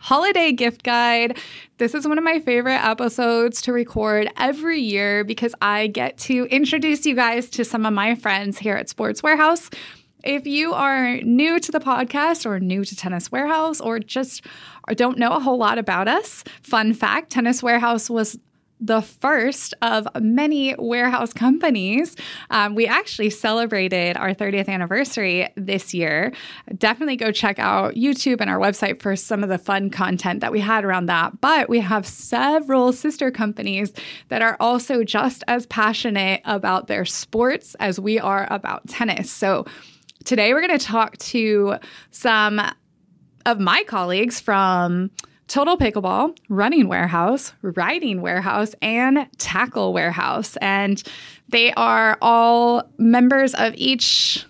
holiday gift guide. This is one of my favorite episodes to record every year because I get to introduce you guys to some of my friends here at Sports Warehouse. If you are new to the podcast or new to Tennis Warehouse or just don't know a whole lot about us, fun fact Tennis Warehouse was the first of many warehouse companies. Um, we actually celebrated our 30th anniversary this year. Definitely go check out YouTube and our website for some of the fun content that we had around that. But we have several sister companies that are also just as passionate about their sports as we are about tennis. So today we're going to talk to some of my colleagues from Total Pickleball, Running Warehouse, Riding Warehouse, and Tackle Warehouse. And they are all members of each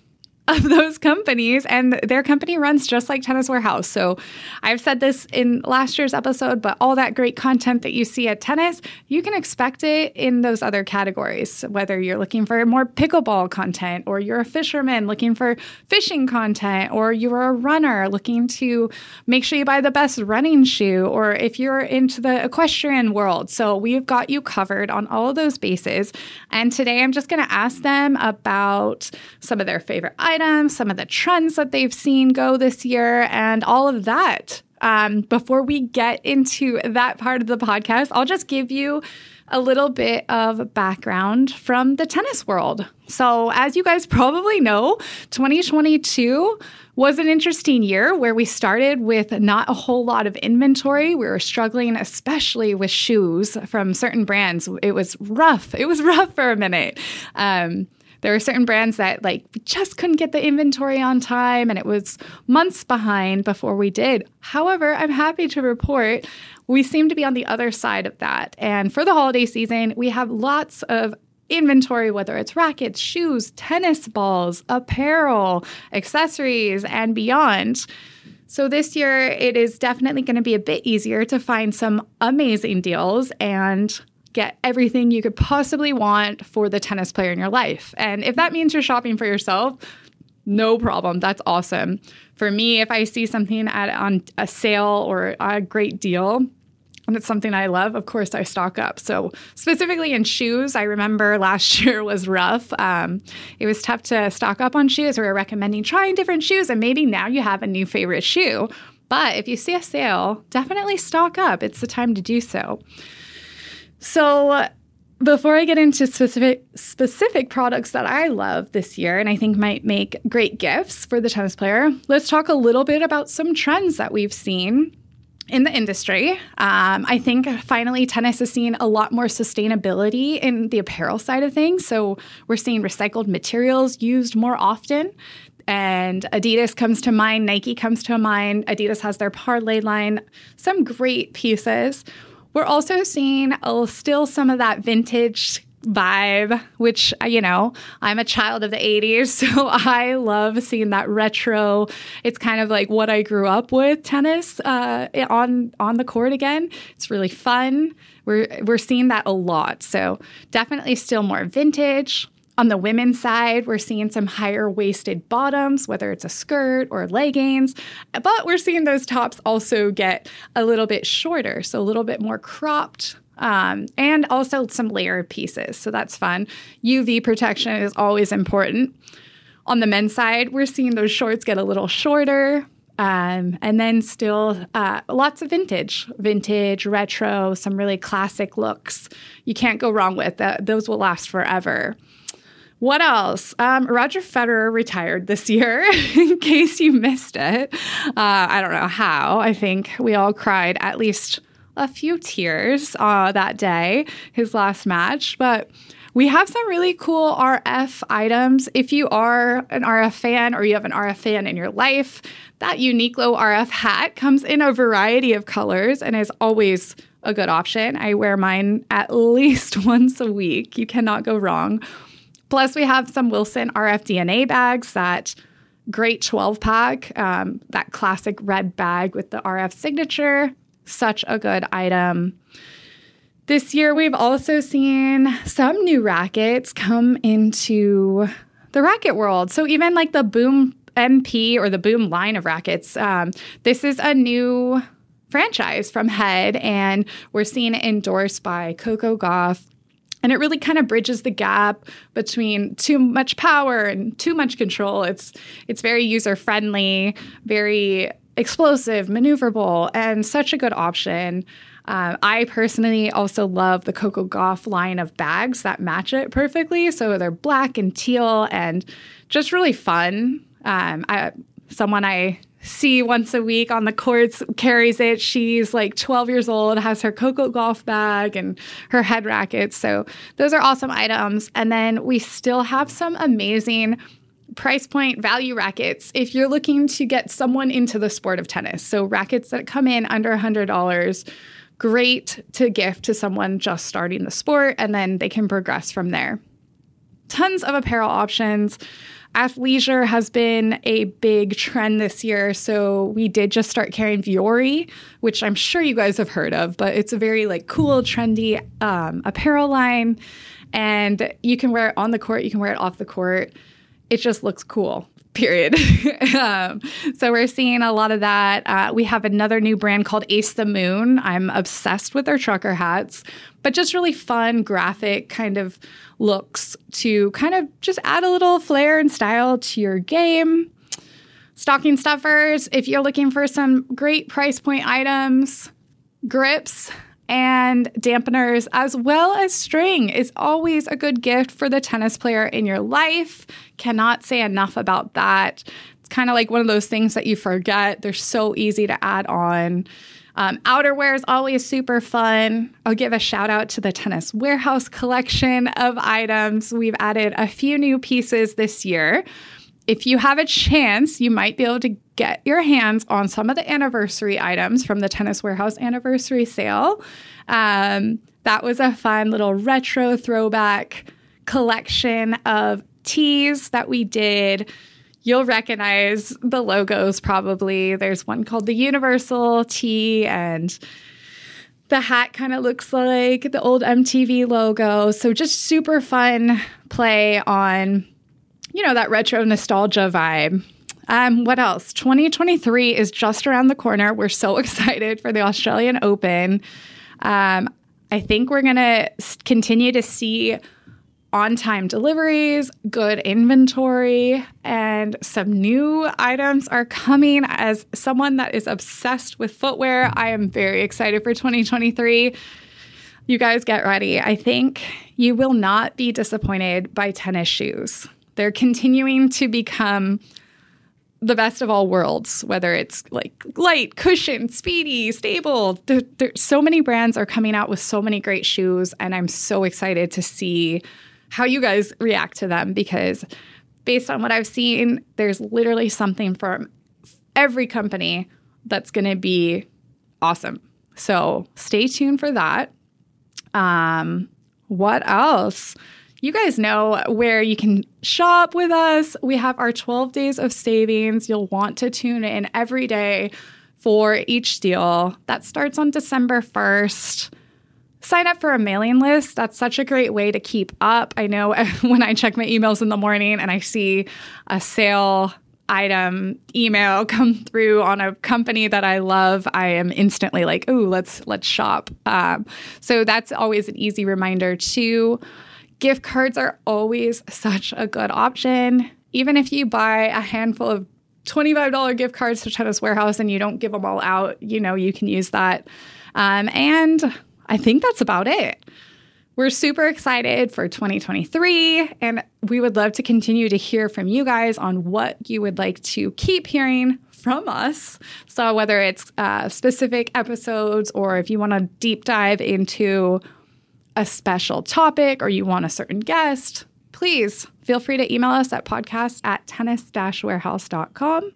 of those companies and their company runs just like tennis warehouse. So i've said this in last year's episode but all that great content that you see at tennis you can expect it in those other categories whether you're looking for more pickleball content or you're a fisherman looking for fishing content or you're a runner looking to make sure you buy the best running shoe or if you're into the equestrian world. So we've got you covered on all of those bases. And today i'm just going to ask them about some of their favorite items some of the trends that they've seen go this year, and all of that. Um, before we get into that part of the podcast, I'll just give you a little bit of background from the tennis world. So, as you guys probably know, 2022 was an interesting year where we started with not a whole lot of inventory. We were struggling, especially with shoes from certain brands. It was rough. It was rough for a minute. Um, there were certain brands that like just couldn't get the inventory on time and it was months behind before we did. However, I'm happy to report we seem to be on the other side of that. And for the holiday season, we have lots of inventory, whether it's rackets, shoes, tennis balls, apparel, accessories, and beyond. So this year, it is definitely going to be a bit easier to find some amazing deals and get everything you could possibly want for the tennis player in your life. And if that means you're shopping for yourself, no problem. That's awesome. For me, if I see something at on a sale or a great deal, and it's something I love, of course I stock up. So specifically in shoes, I remember last year was rough. Um, it was tough to stock up on shoes. We were recommending trying different shoes, and maybe now you have a new favorite shoe. But if you see a sale, definitely stock up. It's the time to do so. So, before I get into specific specific products that I love this year and I think might make great gifts for the tennis player, let's talk a little bit about some trends that we've seen in the industry. Um, I think finally tennis has seen a lot more sustainability in the apparel side of things. So we're seeing recycled materials used more often. And Adidas comes to mind, Nike comes to mind. Adidas has their Parley line, some great pieces. We're also seeing still some of that vintage vibe, which, uh, you know, I'm a child of the 80s, so I love seeing that retro. It's kind of like what I grew up with tennis uh, on on the court again. It's really fun. We're we're seeing that a lot. So definitely still more vintage. On the women's side, we're seeing some higher waisted bottoms, whether it's a skirt or leggings, but we're seeing those tops also get a little bit shorter, so a little bit more cropped. Um, and also some layered pieces. So that's fun. UV protection is always important. On the men's side, we're seeing those shorts get a little shorter, um, and then still uh, lots of vintage, vintage, retro, some really classic looks. You can't go wrong with that. Those will last forever. What else? Um, Roger Federer retired this year, in case you missed it. Uh, I don't know how. I think we all cried at least a few tears uh, that day, his last match. But we have some really cool RF items. If you are an RF fan or you have an RF fan in your life, that Uniqlo RF hat comes in a variety of colors and is always a good option. I wear mine at least once a week. You cannot go wrong. Plus, we have some Wilson RF DNA bags that great 12 pack, um, that classic red bag with the RF signature. Such a good item. This year, we've also seen some new rackets come into the racket world. So, even like the Boom MP or the Boom line of rackets, um, this is a new franchise from Head, and we're seeing it endorsed by Coco Gauff. And it really kind of bridges the gap between too much power and too much control. It's it's very user friendly, very explosive, maneuverable, and such a good option. Um, I personally also love the Coco Gauff line of bags that match it perfectly. So they're black and teal and just really fun. Um, I, someone I see once a week on the courts carries it. She's like 12 years old, has her Coco Gauff bag and her head rackets. So those are awesome items. And then we still have some amazing price point value rackets if you're looking to get someone into the sport of tennis. So rackets that come in under $100 great to gift to someone just starting the sport, and then they can progress from there. Tons of apparel options. Athleisure has been a big trend this year. So we did just start carrying Vuori, which I'm sure you guys have heard of, but it's a very like cool, trendy um, apparel line. And you can wear it on the court, you can wear it off the court. It just looks cool period. um, so we're seeing a lot of that. Uh, we have another new brand called Ace the Moon. I'm obsessed with their trucker hats, but just really fun graphic kind of looks to kind of just add a little flair and style to your game. Stocking stuffers, if you're looking for some great price point items, grips, and dampeners, as well as string, is always a good gift for the tennis player in your life. Cannot say enough about that. It's kind of like one of those things that you forget. They're so easy to add on. Um, outerwear is always super fun. I'll give a shout out to the Tennis Warehouse collection of items. We've added a few new pieces this year if you have a chance, you might be able to get your hands on some of the anniversary items from the Tennis Warehouse anniversary sale. Um, that was a fun little retro throwback collection of tees that we did. You'll recognize the logos probably. There's one called the Universal tee, and the hat kind of looks like the old MTV logo. So, just super fun play on you know, that retro nostalgia vibe. Um, what else? 2023 is just around the corner. We're so excited for the Australian Open. Um, I think we're going to continue to see on time deliveries, good inventory, and some new items are coming. As someone that is obsessed with footwear, I am very excited for 2023. You guys get ready. I think you will not be disappointed by tennis shoes. They're continuing to become the best of all worlds, whether it's like light, cushion, speedy, stable. There, there, so many brands are coming out with so many great shoes, and I'm so excited to see how you guys react to them because based on what I've seen, there's literally something for every company that's going to be awesome. So stay tuned for that. Um, what else? You guys know where you can shop with us. We have our 12 days of savings. You'll want to tune in every day for each deal. That starts on December 1st. Sign up for a mailing list. That's such a great way to keep up. I know when I check my emails in the morning and I see a sale item email come through on a company that I love, I am instantly like, "Oh, let's let's shop." Um, so that's always an easy reminder too. Gift cards are always such a good option. Even if you buy a handful of $25 gift cards to Tennis Warehouse and you don't give them all out, you know, you can use that. Um, and I think that's about it. We're super excited for 2023, and we would love to continue to hear from you guys on what you would like to keep hearing from us. So, whether it's uh, specific episodes or if you want to deep dive into a special topic or you want a certain guest, please feel free to email us at podcast at tennis warehouse.com.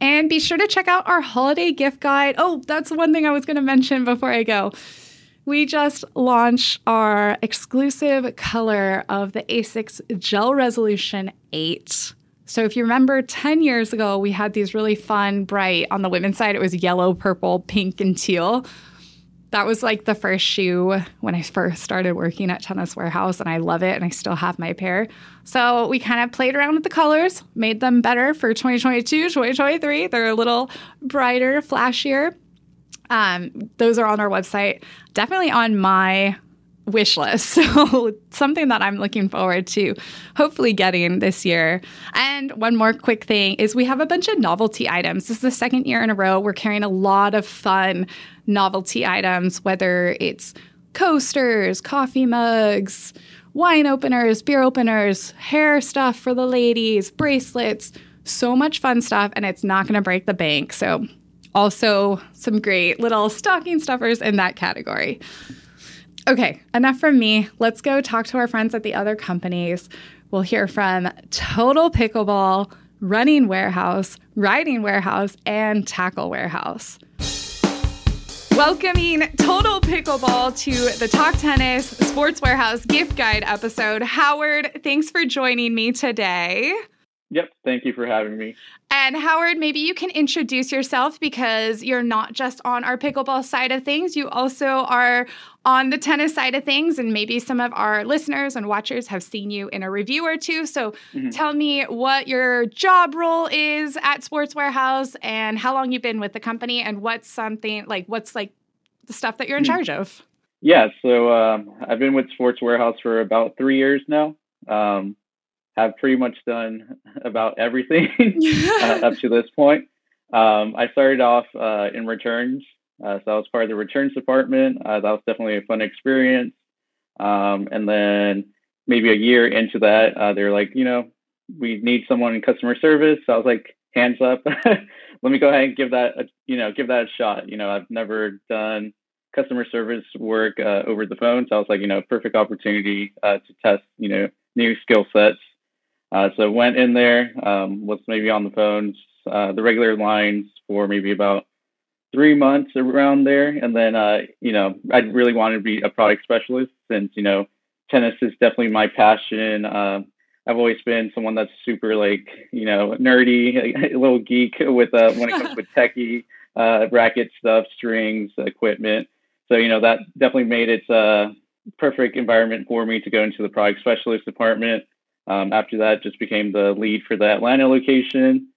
And be sure to check out our holiday gift guide. Oh, that's one thing I was going to mention before I go. We just launched our exclusive color of the ASICS Gel Resolution 8. So, if you remember 10 years ago, we had these really fun, bright, on the women's side, it was yellow, purple, pink, and teal that was like the first shoe when I first started working at Tennis Warehouse, and I love it, and I still have my pair. So we kind of played around with the colors, made them better for 2022, 2023. They're a little brighter, flashier. Um, those are on our website. Definitely on my wish list. So something that I'm looking forward to hopefully getting this year. And one more quick thing is we have a bunch of novelty items. This is the second year in a row we're carrying a lot of fun novelty items, whether it's coasters, coffee mugs, wine openers, beer openers, hair stuff for the ladies, bracelets, so much fun stuff and it's not going to break the bank. So also some great little stocking stuffers in that category. Okay, enough from me. Let's go talk to our friends at the other companies. We'll hear from Total Pickleball, Running Warehouse, Riding Warehouse, and Tackle Warehouse. Welcoming Total Pickleball to the Talk Tennis Sports Warehouse gift guide episode. Howard, thanks for joining me today. Yep. Thank you for having me. And Howard, maybe you can introduce yourself because you're not just on our pickleball side of things, you also are on the tennis side of things. And maybe some of our listeners and watchers have seen you in a review or two. So mm-hmm. tell me what your job role is at Sports Warehouse and how long you've been with the company and what's something like what's like the stuff that you're in mm-hmm. charge of. Yeah. So um, I've been with Sports Warehouse for about three years now. Um, have pretty much done about everything uh, up to this point. Um, I started off uh, in returns, uh, so I was part of the returns department. Uh, that was definitely a fun experience. Um, and then maybe a year into that, uh, they're like, you know, we need someone in customer service. So I was like, hands up, let me go ahead and give that, a, you know, give that a shot. You know, I've never done customer service work uh, over the phone, so I was like, you know, perfect opportunity to test, you know, new skill sets. Uh, so went in there, um, was maybe on the phones, uh, the regular lines for maybe about three months around there. And then, uh, you know, I really wanted to be a product specialist since, you know, tennis is definitely my passion. Uh, I've always been someone that's super like, you know, nerdy, a little geek with, uh, when it comes with techie, uh, racket stuff, strings, equipment. So, you know, that definitely made it a perfect environment for me to go into the product specialist department. Um, after that, just became the lead for the Atlanta location.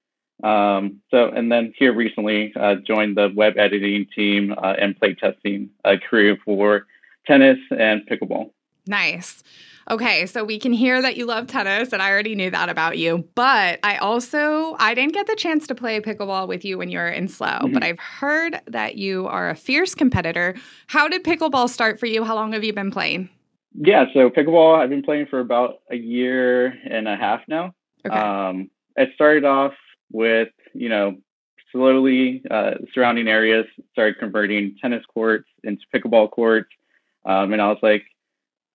Um, so, and then here recently, uh, joined the web editing team uh, and play testing uh, crew for tennis and pickleball. Nice. Okay, so we can hear that you love tennis, and I already knew that about you. But I also I didn't get the chance to play pickleball with you when you were in SLO, mm-hmm. but I've heard that you are a fierce competitor. How did pickleball start for you? How long have you been playing? Yeah, so pickleball, I've been playing for about a year and a half now. Okay. Um, it started off with, you know, slowly uh, surrounding areas started converting tennis courts into pickleball courts. Um, and I was like,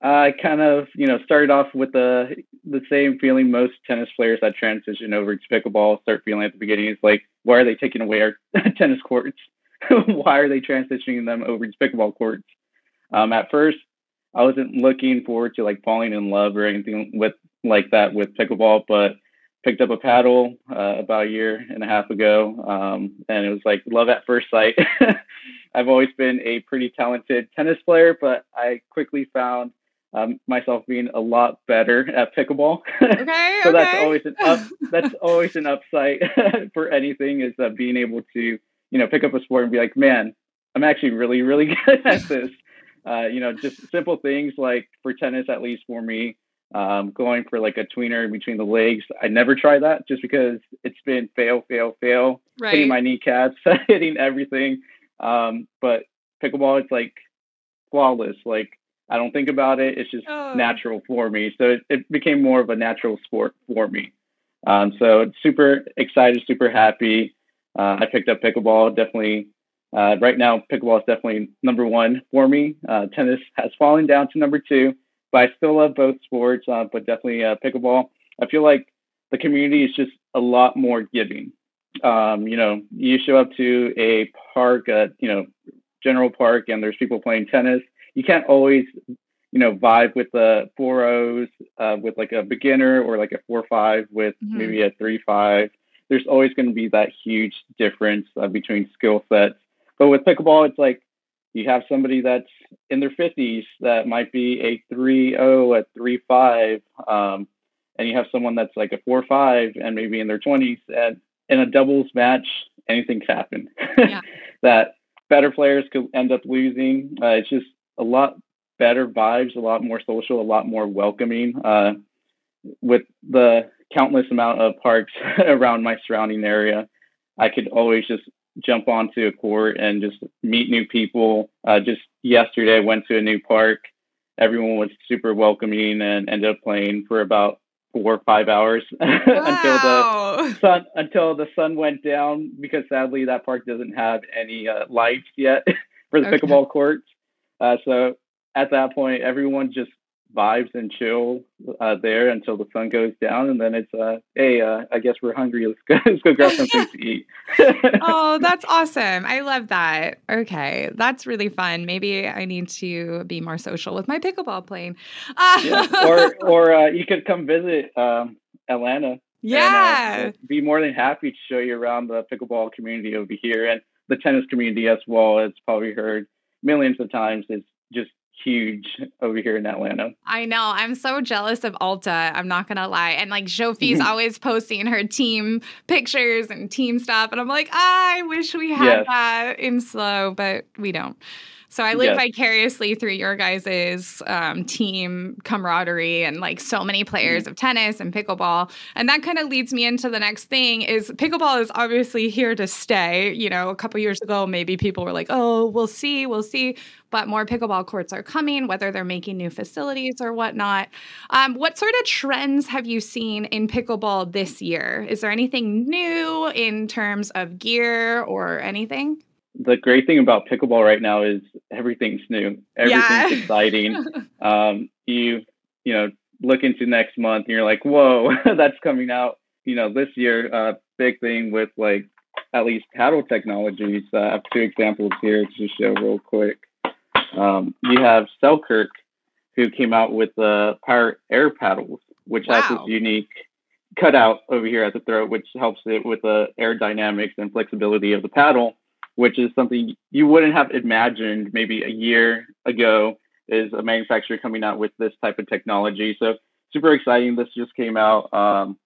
I kind of, you know, started off with the the same feeling most tennis players that transition over to pickleball start feeling at the beginning. Is like, why are they taking away our tennis courts? why are they transitioning them over to pickleball courts? Um, at first, I wasn't looking forward to like falling in love or anything with like that with pickleball, but picked up a paddle uh, about a year and a half ago, um, and it was like love at first sight. I've always been a pretty talented tennis player, but I quickly found um, myself being a lot better at pickleball. Okay, so okay. that's always an up, that's always an upside for anything is uh, being able to you know pick up a sport and be like, man, I'm actually really really good at this. Uh, you know, just simple things like for tennis, at least for me, um, going for like a tweener between the legs. I never try that just because it's been fail, fail, fail, right. hitting my kneecaps, hitting everything. Um, but pickleball, it's like flawless. Like I don't think about it. It's just oh. natural for me. So it, it, became more of a natural sport for me. Um, so super excited, super happy. uh, I picked up pickleball. Definitely, uh, right now, pickleball is definitely number one for me. Uh, tennis has fallen down to number two, but I still love both sports. Uh, but definitely uh, pickleball. I feel like the community is just a lot more giving. Um, you know, you show up to a park, at, you know, general park, and there's people playing tennis. You can't always you know, vibe with the four O's uh, with like a beginner or like a four five with mm-hmm. maybe a three five. There's always going to be that huge difference uh, between skill sets. But with pickleball, it's like you have somebody that's in their 50s that might be a 3 0, a 3 5, um, and you have someone that's like a 4 5 and maybe in their 20s. And in a doubles match, anything can happen. Yeah. that better players could end up losing. Uh, it's just a lot better vibes, a lot more social, a lot more welcoming. Uh, with the countless amount of parks around my surrounding area, I could always just jump onto a court and just meet new people. Uh, just yesterday, I went to a new park. Everyone was super welcoming and ended up playing for about four or five hours wow. until the sun until the sun went down because sadly that park doesn't have any uh, lights yet for the okay. pickleball courts. Uh, so at that point, everyone just vibes and chill uh, there until the sun goes down, and then it's uh, hey, uh, I guess we're hungry. Let's go, let's go grab something to eat. oh, that's awesome! I love that. Okay, that's really fun. Maybe I need to be more social with my pickleball playing. yeah. Or or uh, you could come visit um, Atlanta. Yeah, and, uh, be more than happy to show you around the pickleball community over here and the tennis community as well. It's probably heard millions of times. It's just huge over here in Atlanta. I know. I'm so jealous of Alta. I'm not gonna lie. And like Jofi's always posting her team pictures and team stuff, and I'm like, I wish we had yes. that in SLO, but we don't. So I live yes. vicariously through your guys's um, team camaraderie and like so many players mm-hmm. of tennis and pickleball. And that kind of leads me into the next thing is pickleball is obviously here to stay. You know, a couple years ago, maybe people were like, oh, we'll see, we'll see. But more pickleball courts are coming, whether they're making new facilities or whatnot. Um, what sort of trends have you seen in pickleball this year? Is there anything new in terms of gear or anything? the great thing about pickleball right now is everything's new. Everything's yeah. exciting. um, you you know look into next month and you're like, whoa, that's coming out. You know, this year, uh, big thing with like at least paddle technologies. Uh, I have two examples here to show real quick. Um, you have Selkirk, who came out with the Power Air paddles, which wow. has this unique cutout over here at the throat, which helps it with the aerodynamics and flexibility of the paddle which is something you wouldn't have imagined maybe a year ago is a manufacturer coming out with this type of technology. So super exciting. This just came out. Um,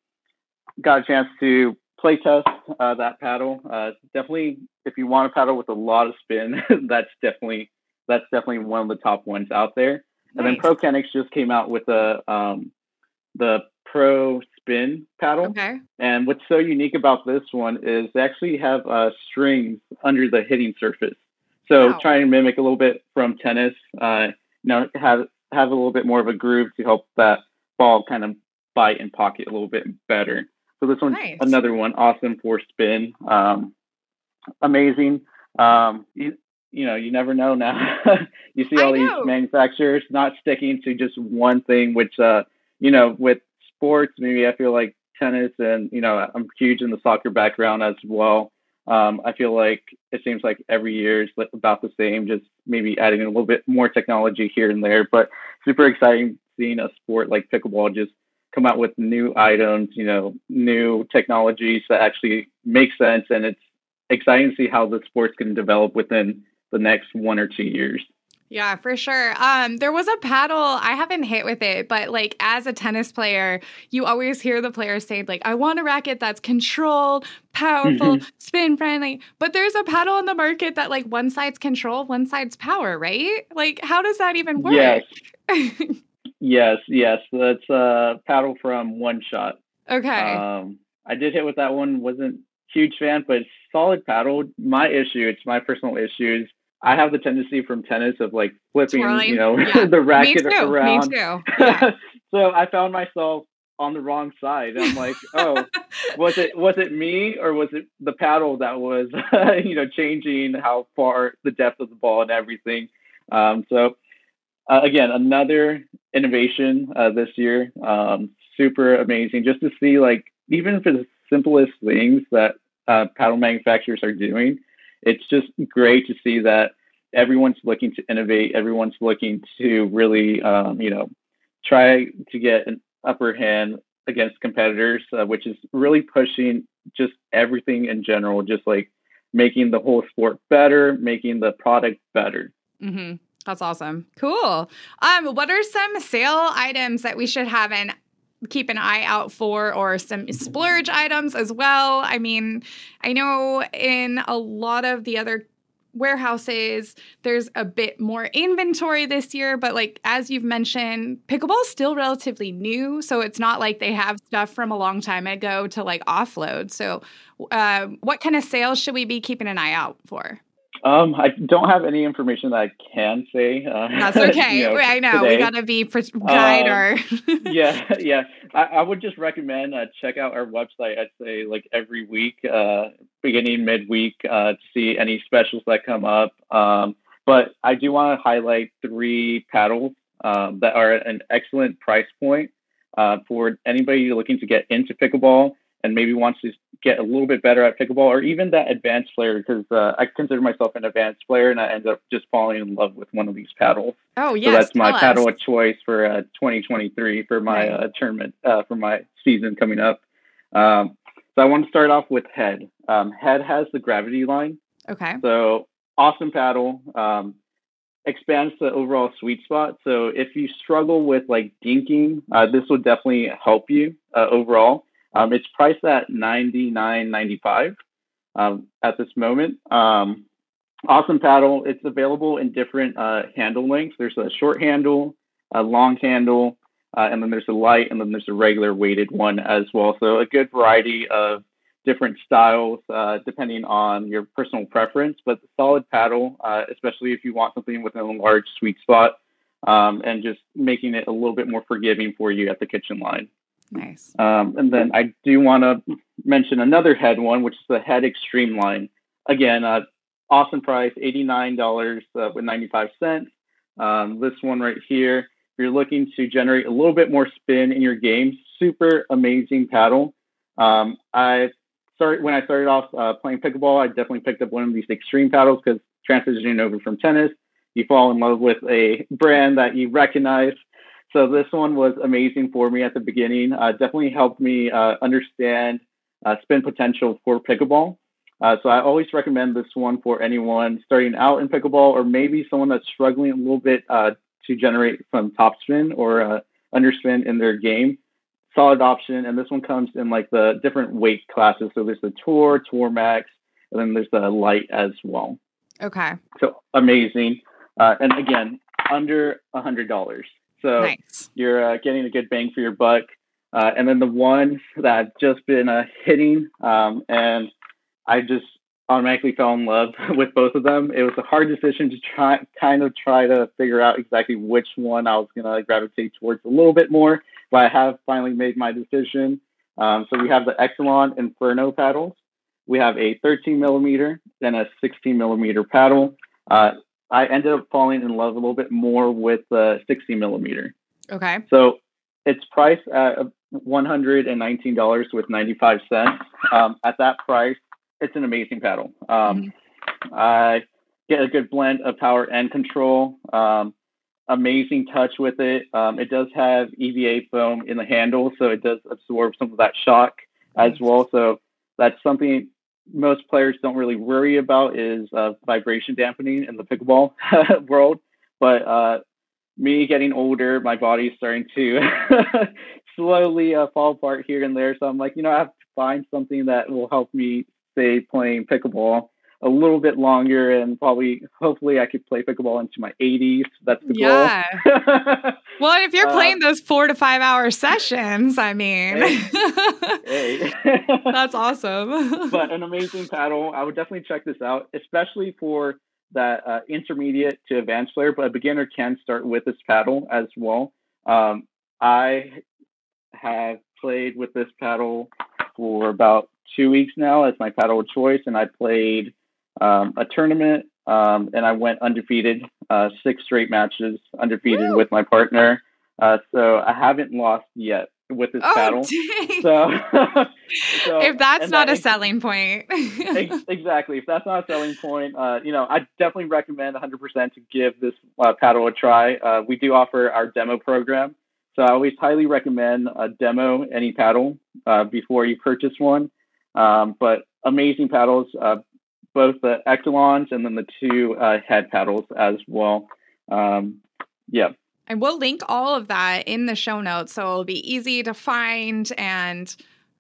got a chance to play test uh, that paddle. Uh, definitely, if you want a paddle with a lot of spin, that's definitely that's definitely one of the top ones out there. Nice. And then ProKennex just came out with the um, the Pro spin paddle. Okay. And what's so unique about this one is they actually have uh, strings under the hitting surface. So wow. trying to mimic a little bit from tennis, uh, you know, have have a little bit more of a groove to help that ball kind of bite and pocket a little bit better. So this one's nice. another one, awesome for spin. Um, amazing. Um, you, know, you never know now. you see all these manufacturers not sticking to just one thing, which, uh, you know, with sports, maybe I feel like tennis and, you know, I'm huge in the soccer background as well. Um, I feel like it seems like every year is about the same, just maybe adding a little bit more technology here and there. But super exciting seeing a sport like pickleball just come out with new items, you know, new technologies that actually make sense. And it's exciting to see how the sports can develop within the next one or two years. Yeah, for sure. Um, there was a paddle. I haven't hit with it, but like as a tennis player, you always hear the players say like, "I want a racket that's controlled, powerful, mm-hmm. spin friendly." But there's a paddle on the market that like one side's control, one side's power, right? Like, how does that even work? Yes, yes, yes. That's a paddle from One Shot. Okay. Um, I did hit with that one. wasn't huge fan, but solid paddle. My issue, it's my personal issues I have the tendency from tennis of like flipping, Twirling. you know, yeah. the racket Me too. around. Me too. Yeah. so I found myself on the wrong side. I'm like, oh, was it was it me or was it the paddle that was you know changing how far the depth of the ball and everything? Um, so uh, again, another innovation uh, this year. Um, super amazing just to see like even for the simplest things that uh, paddle manufacturers are doing. It's just great to see that everyone's looking to innovate. Everyone's looking to really, um, you know, try to get an upper hand against competitors, uh, which is really pushing just everything in general, just like making the whole sport better, making the product better. Mm-hmm. That's awesome. Cool. Um, what are some sale items that we should have and keep an eye out for, or some splurge items as well? I mean, I know in a lot of the other warehouses. There's a bit more inventory this year, but like as you've mentioned, pickleball is still relatively new, so it's not like they have stuff from a long time ago to like offload. So, uh, what kind of sales should we be keeping an eye out for? Um, I don't have any information that I can say. Uh, That's okay. you know, I know today. we gotta be pre- guide um, yeah, yeah. I, I, would just recommend uh, check out our website. I'd say like every week, uh, beginning midweek, uh, to see any specials that come up. Um, but I do want to highlight three paddles um, that are an excellent price point uh, for anybody looking to get into pickleball and maybe wants to get a little bit better at pickleball or even that advanced player because uh, I consider myself an advanced player and I end up just falling in love with one of these paddles. Oh, yes. So that's my us. paddle of choice for uh, 2023 for my uh, tournament, uh, for my season coming up. Um, so I want to start off with Head. Um, Head has the gravity line. Okay. So awesome paddle. Um, expands the overall sweet spot. So if you struggle with like dinking, uh, this will definitely help you uh, overall. Um, it's priced at ninety nine ninety five um, at this moment. Um, awesome paddle. It's available in different uh, handle lengths. There's a short handle, a long handle, uh, and then there's a light, and then there's a regular weighted one as well. So a good variety of different styles uh, depending on your personal preference. But the solid paddle, uh, especially if you want something within a large sweet spot, um, and just making it a little bit more forgiving for you at the kitchen line. Nice. Um, and then I do want to mention another head one, which is the Head Extreme line. Again, uh, awesome price, $89 uh, with 95 cents. Um, this one right here, if you're looking to generate a little bit more spin in your game, super amazing paddle. Um, I started when I started off uh, playing pickleball. I definitely picked up one of these extreme paddles because transitioning over from tennis, you fall in love with a brand that you recognize so this one was amazing for me at the beginning. Uh, definitely helped me uh, understand uh, spin potential for pickleball. Uh, so I always recommend this one for anyone starting out in pickleball, or maybe someone that's struggling a little bit uh, to generate some topspin or uh, underspin in their game. Solid option, and this one comes in like the different weight classes. So there's the Tour, Tour Max, and then there's the Light as well. Okay. So amazing, and again, under a hundred dollars. So nice. you're uh, getting a good bang for your buck. Uh, and then the one that I've just been uh, hitting, um, and I just automatically fell in love with both of them. It was a hard decision to try, kind of try to figure out exactly which one I was going to gravitate towards a little bit more, but I have finally made my decision. Um, so we have the Echelon Inferno paddles. We have a 13 millimeter and a 16 millimeter paddle. Uh, I ended up falling in love a little bit more with the 60 millimeter. Okay. So it's priced at $119 with 95 cents. Um, at that price, it's an amazing paddle. Um, mm-hmm. I get a good blend of power and control. Um, amazing touch with it. Um, it does have EVA foam in the handle, so it does absorb some of that shock as well. So that's something most players don't really worry about is uh, vibration dampening in the pickleball world. But uh, me getting older, my body's starting to slowly uh, fall apart here and there. So I'm like, you know, I have to find something that will help me stay playing pickleball a little bit longer and probably hopefully I could play pickleball into my 80s. That's the goal. yeah. goal. well, if you're playing uh, those 4 to 5 hour sessions, I mean. Hey. hey. That's awesome. but an amazing paddle. I would definitely check this out, especially for that uh, intermediate to advanced player, but a beginner can start with this paddle as well. Um, I have played with this paddle for about two weeks now as my paddle of choice, and I played um, a tournament um, and I went undefeated, uh, six straight matches undefeated Woo! with my partner. Uh, so I haven't lost yet with this oh, paddle. Dang. So, so, if that's not that, a selling point, exactly. If that's not a selling point, uh, you know, I definitely recommend 100% to give this uh, paddle a try. Uh, we do offer our demo program, so I always highly recommend a demo any paddle uh, before you purchase one. Um, but amazing paddles, uh, both the Echelons and then the two uh, head paddles as well. Um, yeah. And we'll link all of that in the show notes so it'll be easy to find and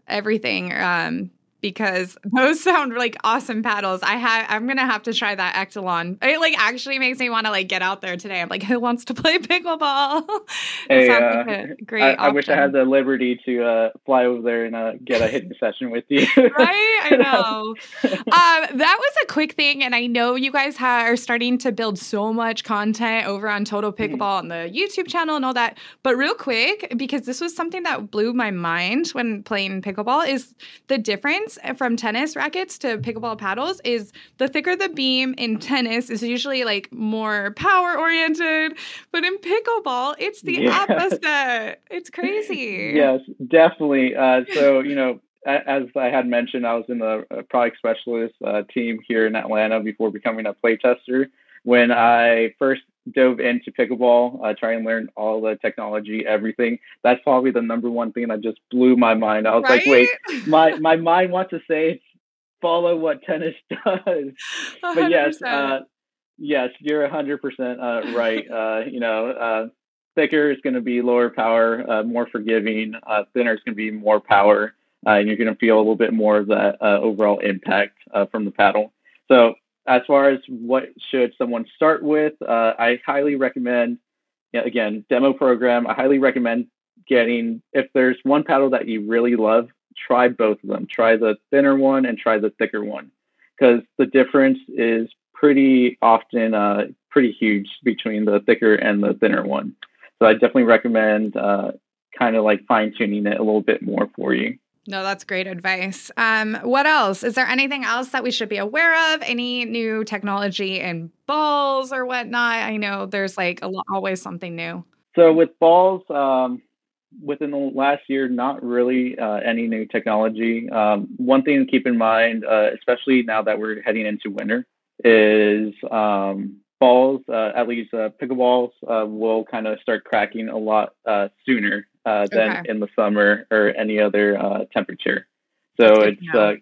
everything. Um, because those sound like awesome paddles. I have I'm gonna have to try that Echelon. It like actually makes me want to like get out there today. I'm like, who wants to play pickleball? hey, uh, like great. I, I, wish I had the liberty to uh, fly over there and uh, get a hitting session with you. right? I know. um, that was a quick thing, and I know you guys ha- are starting to build so much content over on Total mm-hmm. Pickleball mm-hmm. on the YouTube channel and all that. But real quick, because this was something that blew my mind when playing pickleball, is the difference from tennis rackets to pickleball paddles is the thicker the beam in tennis is usually like more power oriented, but in pickleball it's the yeah. opposite. It's crazy. Yes, definitely. Uh, so you know, as I had mentioned, I was in the product specialist uh, team here in Atlanta before becoming a playtester. When I first dove into pickleball, uh, try and learn all the technology, everything. That's probably the number one thing that just blew my mind. I was right? like, wait, my my mind wants to say follow what tennis does, 100%. but yes, uh, yes, you're hundred uh, percent right. Uh, you know, uh, thicker is going to be lower power, uh, more forgiving. thinner is going to be more power, and you're going to feel a little bit more of that overall impact from the paddle. So as far as what should someone start with, uh, I highly recommend, you know, again, demo program. I highly recommend getting, if there's one paddle that you really love, try both of them. Try the thinner one and try the thicker one because the difference is pretty often uh, pretty huge between the thicker and the thinner one. So I definitely recommend uh, kind of like fine tuning it a little bit more for you. No, that's great advice. Um, what else? Is there anything else that we should be aware of? Any new technology in balls or whatnot? I know there's like a, always something new. So with balls, um, within the last year, not really uh, any new technology. Um, one thing to keep in mind, uh, especially now that we're heading into winter, is um, balls, uh, at least uh, pickleballs, uh, will kind of start cracking a lot uh, sooner uh, than okay. in the summer or any other uh, temperature. So it's uh,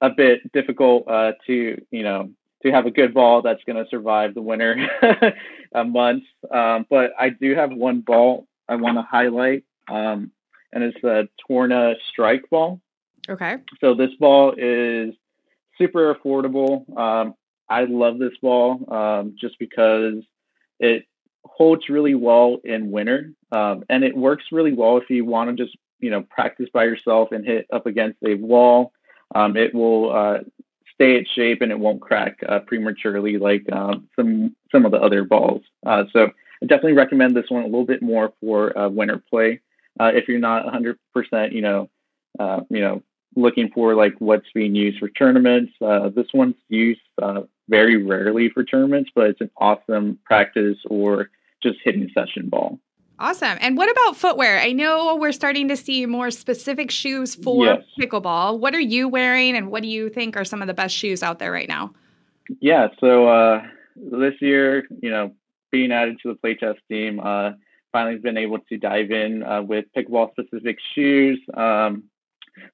a bit difficult uh, to you know to have a good ball that's going to survive the winter months. Um, but I do have one ball I want to highlight, um, and it's the Tourna Strike ball. Okay. So this ball is super affordable. Um, I love this ball um, just because it holds really well in winter, um, and it works really well if you want to just you know practice by yourself and hit up against a wall. Um, it will uh, stay its shape and it won't crack uh, prematurely like um, some some of the other balls. Uh, so I definitely recommend this one a little bit more for uh, winter play. Uh, if you're not 100%, you know, uh, you know, looking for like what's being used for tournaments, this one's used very rarely for tournaments, but it's an awesome practice or just hitting session ball. Awesome. And what about footwear? I know we're starting to see more specific shoes for yes. pickleball. What are you wearing and what do you think are some of the best shoes out there right now? Yeah, so uh, this year, you know, being added to the playtest team, uh, finally been able to dive in uh, with pickleball specific shoes. Um,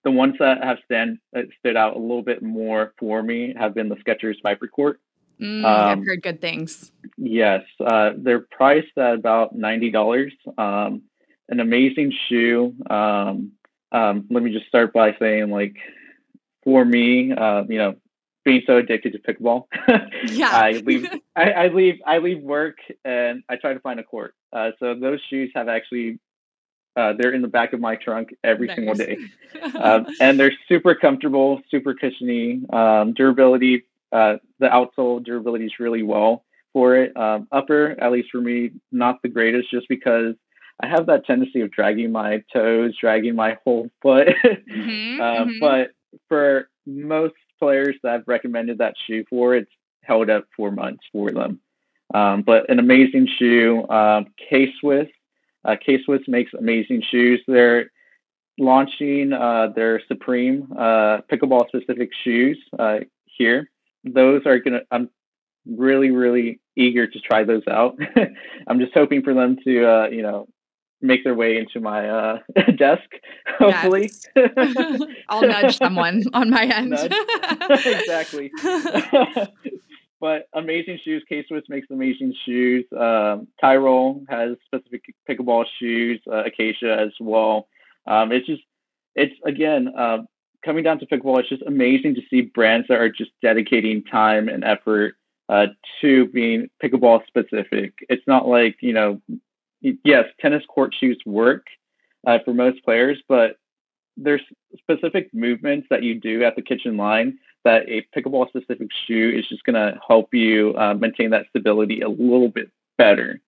the ones that have stand, uh, stood out a little bit more for me have been the Skechers Viper Court. Mm, um, I've heard good things. Yes, uh, they're priced at about ninety dollars. Um, an amazing shoe. Um, um, let me just start by saying, like, for me, uh, you know, being so addicted to pickleball, yeah, I leave, I, I, leave, I leave work and I try to find a court. Uh, so those shoes have actually, uh, they're in the back of my trunk every nice. single day, um, and they're super comfortable, super cushiony, um, durability uh, the outsole durability is really well for it. Um, upper, at least for me, not the greatest, just because I have that tendency of dragging my toes, dragging my whole foot. Mm-hmm, uh, mm-hmm. But for most players that I've recommended that shoe for, it's held up for months for them. Um, but an amazing shoe, um, K Swiss. Uh, K Swiss makes amazing shoes. They're launching uh, their Supreme uh, pickleball specific shoes uh, here. Those are gonna. I'm really, really eager to try those out. I'm just hoping for them to, uh, you know, make their way into my uh, desk, hopefully. I'll nudge someone on my end. exactly. But amazing shoes. K Swiss makes amazing shoes. Um, Tyrol has specific pickleball shoes. Uh, Acacia as well. Um, it's just, it's again, uh, coming down to pickleball, it's just amazing to see brands that are just dedicating time and effort uh, to being pickleball specific. It's not like, you know, yes, tennis court shoes work uh, for most players, but there's specific movements that you do at the kitchen line that a pickleball specific shoe is just going to help you uh, maintain that stability a little bit better.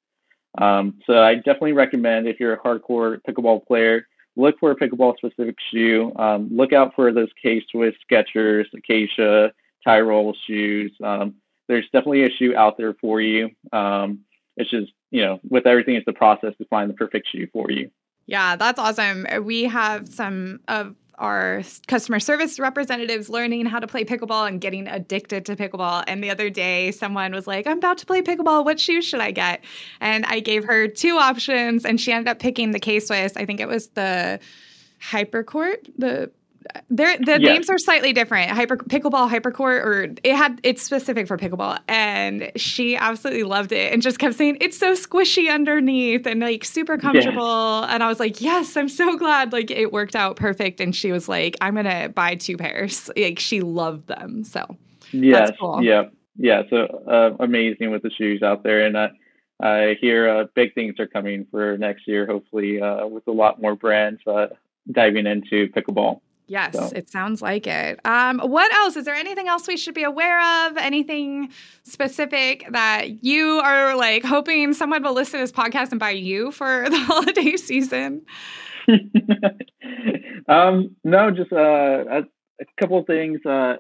Um, so I definitely recommend if you're a hardcore pickleball player, look for a pickleball specific shoe. Um, look out for those K Swiss Skechers, Acacia, Tyrol shoes. Um, there's definitely a shoe out there for you. Um, it's just, you know, with everything, it's the process to find the perfect shoe for you. Yeah, that's awesome. We have some of our customer service representatives learning how to play pickleball and getting addicted to pickleball. And the other day, someone was like, I'm about to play pickleball. What shoes should I get? And I gave her two options, and she ended up picking the K Swiss. I think it was the Hypercourt, the they're, the yes. names are slightly different. Hyper pickleball, hypercourt, or it had it's specific for pickleball, and she absolutely loved it and just kept saying it's so squishy underneath and like super comfortable. And I was like, yes, I'm so glad like it worked out perfect. And she was like, I'm gonna buy two pairs. Like she loved them. So yes, cool. yeah, yeah. So uh, amazing with the shoes out there, and I, I hear uh, big things are coming for next year. Hopefully, uh, with a lot more brands uh, diving into pickleball. Yes, so. it sounds like it. Um, what else? Is there anything else we should be aware of? Anything specific that you are like hoping someone will listen to this podcast and buy you for the holiday season? um, no, just uh, a, a couple of things. Uh,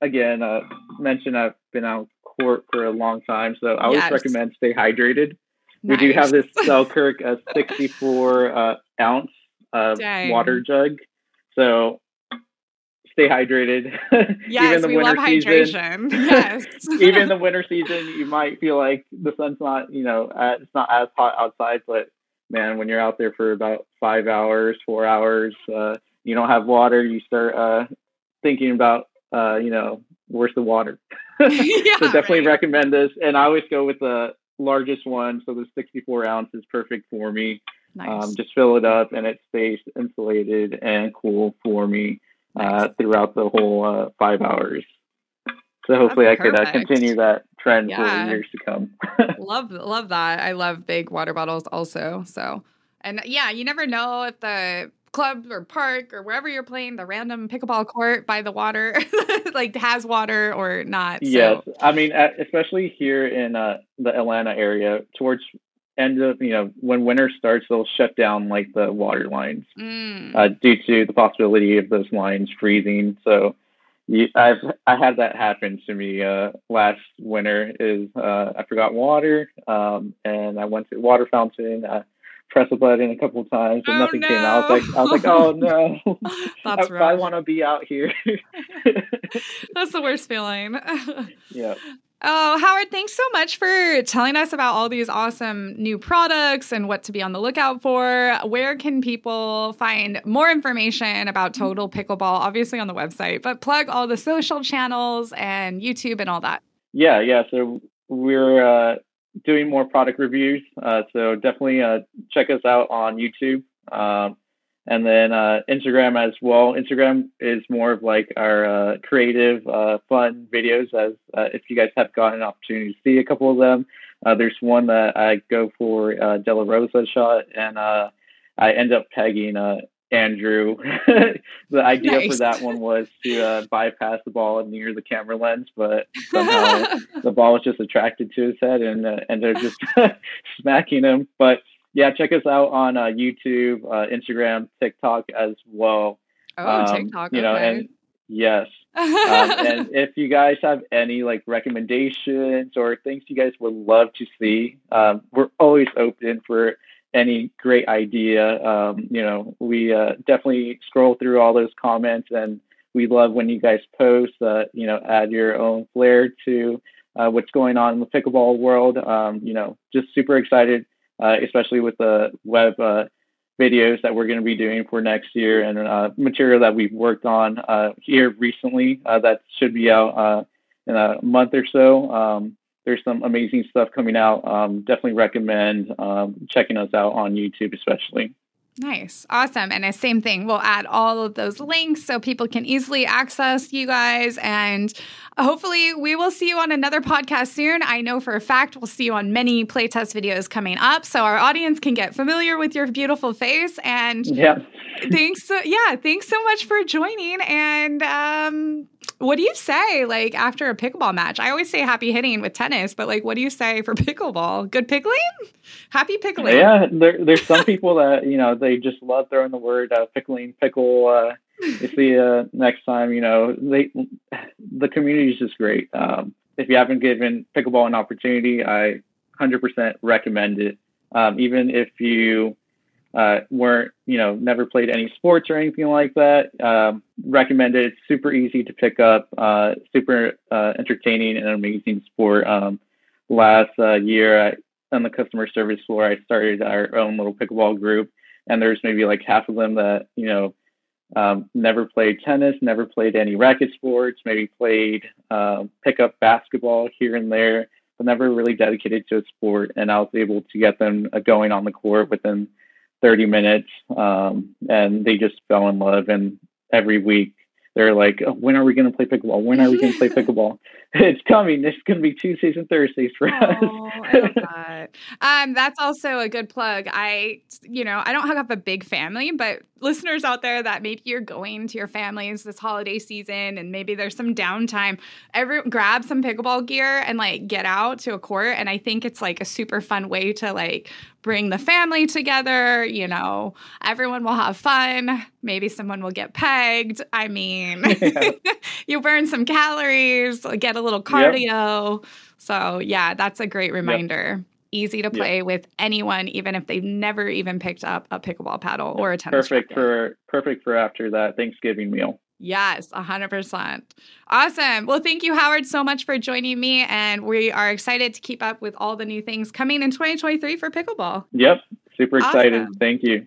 again, uh, mentioned I've been out court for a long time, so I always yes. recommend stay hydrated. Nice. We do have this Selkirk a 64 uh, ounce uh, water jug so stay hydrated. Yes, even the we winter love season, hydration. Yes. even in the winter season, you might feel like the sun's not, you know, uh, it's not as hot outside, but man, when you're out there for about five hours, four hours, uh, you don't have water, you start uh, thinking about, uh, you know, where's the water? yeah, so definitely right. recommend this. And I always go with the largest one. So the 64 ounce is perfect for me. Nice. Um, just fill it up and it stays insulated and cool for me uh, uh, throughout the whole uh, five hours. So hopefully I could uh, continue that trend yeah. for years to come. love love that. I love big water bottles also. So and yeah, you never know if the club or park or wherever you're playing the random pickleball court by the water like has water or not. So. Yes, I mean especially here in uh, the Atlanta area towards end up, you know, when winter starts, they'll shut down like the water lines mm. uh, due to the possibility of those lines freezing. So you, I've I had that happen to me uh, last winter. Is uh, I forgot water, um, and I went to the water fountain. I pressed the button a couple of times, and oh, nothing no. came out. I was like, I was like, oh no, That's I, I want to be out here. That's the worst feeling. yeah. Oh, Howard, thanks so much for telling us about all these awesome new products and what to be on the lookout for. Where can people find more information about Total Pickleball? Obviously on the website, but plug all the social channels and YouTube and all that. Yeah, yeah. So we're uh, doing more product reviews. Uh, so definitely uh, check us out on YouTube. And then uh, Instagram as well. Instagram is more of like our uh, creative, uh, fun videos. As uh, if you guys have gotten an opportunity to see a couple of them, uh, there's one that I go for uh, Della Rosa shot, and I end up pegging Andrew. the idea nice. for that one was to bypass the ball near the camera lens, but somehow the ball was just attracted to his head and ended up just smacking him. But yeah, check us out on uh, YouTube, uh, Instagram, TikTok as well. Oh, um, TikTok. You know, okay. and yes. um, and if you guys have any like recommendations or things you guys would love to see, um, we're always open for any great idea. Um, you know, we uh, definitely scroll through all those comments and we love when you guys post, uh, you know, add your own flair to uh, what's going on in the pickleball world. Um, you know, just super excited, especially with the web uh, videos that we're going to be doing for next year and uh, material that we've worked on uh, here recently uh, that should be out uh, in a month or so. Um, there's some amazing stuff coming out. Um, definitely recommend um, checking us out on YouTube, especially. Nice. Awesome. And the same thing, we'll add all of those links so people can easily access you guys. And hopefully, we will see you on another podcast soon. I know for a fact we'll see you on many playtest videos coming up so our audience can get familiar with your beautiful face. And yeah. thanks. So, yeah. Thanks so much for joining. And um, what do you say like after a pickleball match? I always say happy hitting with tennis, but like, what do you say for pickleball? Good pickling? Happy pickling? Yeah, there, there's some people that you know they just love throwing the word uh, pickling, pickle. Uh, you see, uh, next time, you know, they the community is just great. Um, if you haven't given pickleball an opportunity, I 100% recommend it. Um, even if you uh, weren't, you know, never played any sports or anything like that, um, recommend it. It's super easy to pick up, uh, super uh, entertaining and amazing sport. Um, last uh, year I, on the customer service floor, I started our own little pickleball group, and there's maybe like half of them that, you know, um, never played tennis, never played any racket sports, maybe played uh, pickup basketball here and there, but never really dedicated to a sport. And I was able to get them uh, going on the court within 30 minutes um, and they just fell in love and every week they're like oh, when are we going to play pickleball? When are we going to play pickleball? It's coming it's going to be tuesdays and thursdays for oh, us that. um, that's also a good plug. I you know i don't have a big family but listeners out there that maybe you're going to your families this holiday season and maybe there's some downtime every grab some pickleball gear and like get out to a court and i think it's like a super fun way to like bring the family together you know everyone will have fun maybe someone will get pegged i mean yeah. you burn some calories get a little cardio yep. so yeah that's a great reminder yep easy to play yeah. with anyone, even if they've never even picked up a pickleball paddle or a tennis. Perfect racket. for perfect for after that Thanksgiving meal. Yes, 100%. Awesome. Well, thank you, Howard, so much for joining me. And we are excited to keep up with all the new things coming in 2023 for pickleball. Yep, super excited. Awesome. Thank you.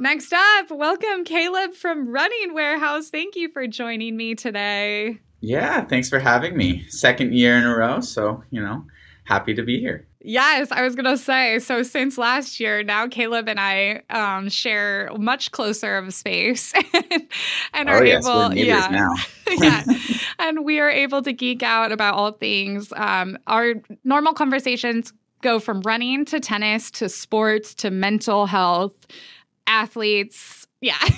Next up, welcome Caleb from Running Warehouse. Thank you for joining me today. Yeah, thanks for having me. Second year in a row. So, you know, happy to be here. Yes, I was going to say. So since last year, now Caleb and I um, share much closer of space and, are oh, yes, able, yeah, now. yeah, and we are able to geek out about all things. Um, our normal conversations go from running to tennis to sports to mental health, athletes. Yeah.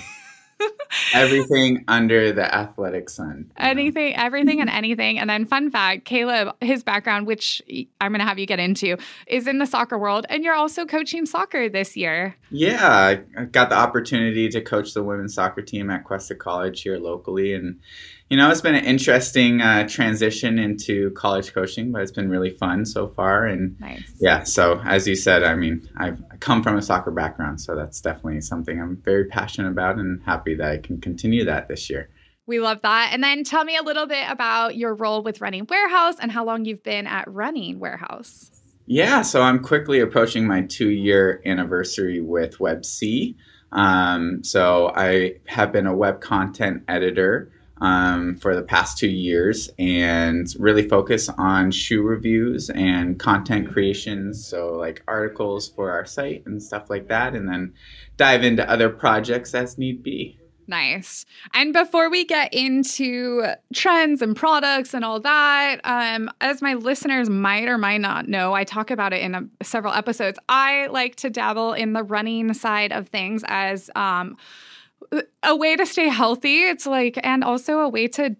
everything under the athletic sun. Anything, know? everything, and anything. And then, fun fact Caleb, his background, which I'm going to have you get into, is in the soccer world. And you're also coaching soccer this year. Yeah, I got the opportunity to coach the women's soccer team at Cuesta College here locally. And you know, it's been an interesting uh, transition into college coaching, but it's been really fun so far. And nice. yeah, so as you said, I mean, I've, I come from a soccer background, so that's definitely something I'm very passionate about and happy that I can continue that this year. We love that. And then tell me a little bit about your role with Running Warehouse and how long you've been at Running Warehouse. Yeah, so I'm quickly approaching my two year anniversary with WebC. Um, so I have been a web content editor um, for the past two years and really focus on shoe reviews and content creations. So, like articles for our site and stuff like that, and then dive into other projects as need be. Nice. And before we get into trends and products and all that, um, as my listeners might or might not know, I talk about it in a, several episodes. I like to dabble in the running side of things as um, a way to stay healthy. It's like, and also a way to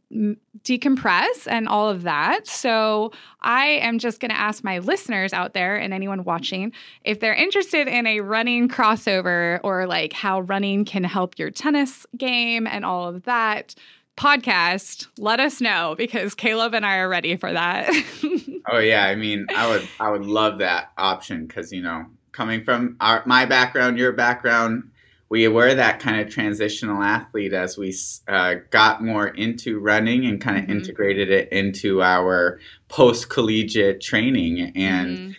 decompress and all of that. So, I am just going to ask my listeners out there and anyone watching if they're interested in a running crossover or like how running can help your tennis game and all of that podcast, let us know because Caleb and I are ready for that. oh yeah, I mean, I would I would love that option because you know, coming from our my background, your background, we were that kind of transitional athlete as we uh, got more into running and kind of mm-hmm. integrated it into our post collegiate training and. Mm-hmm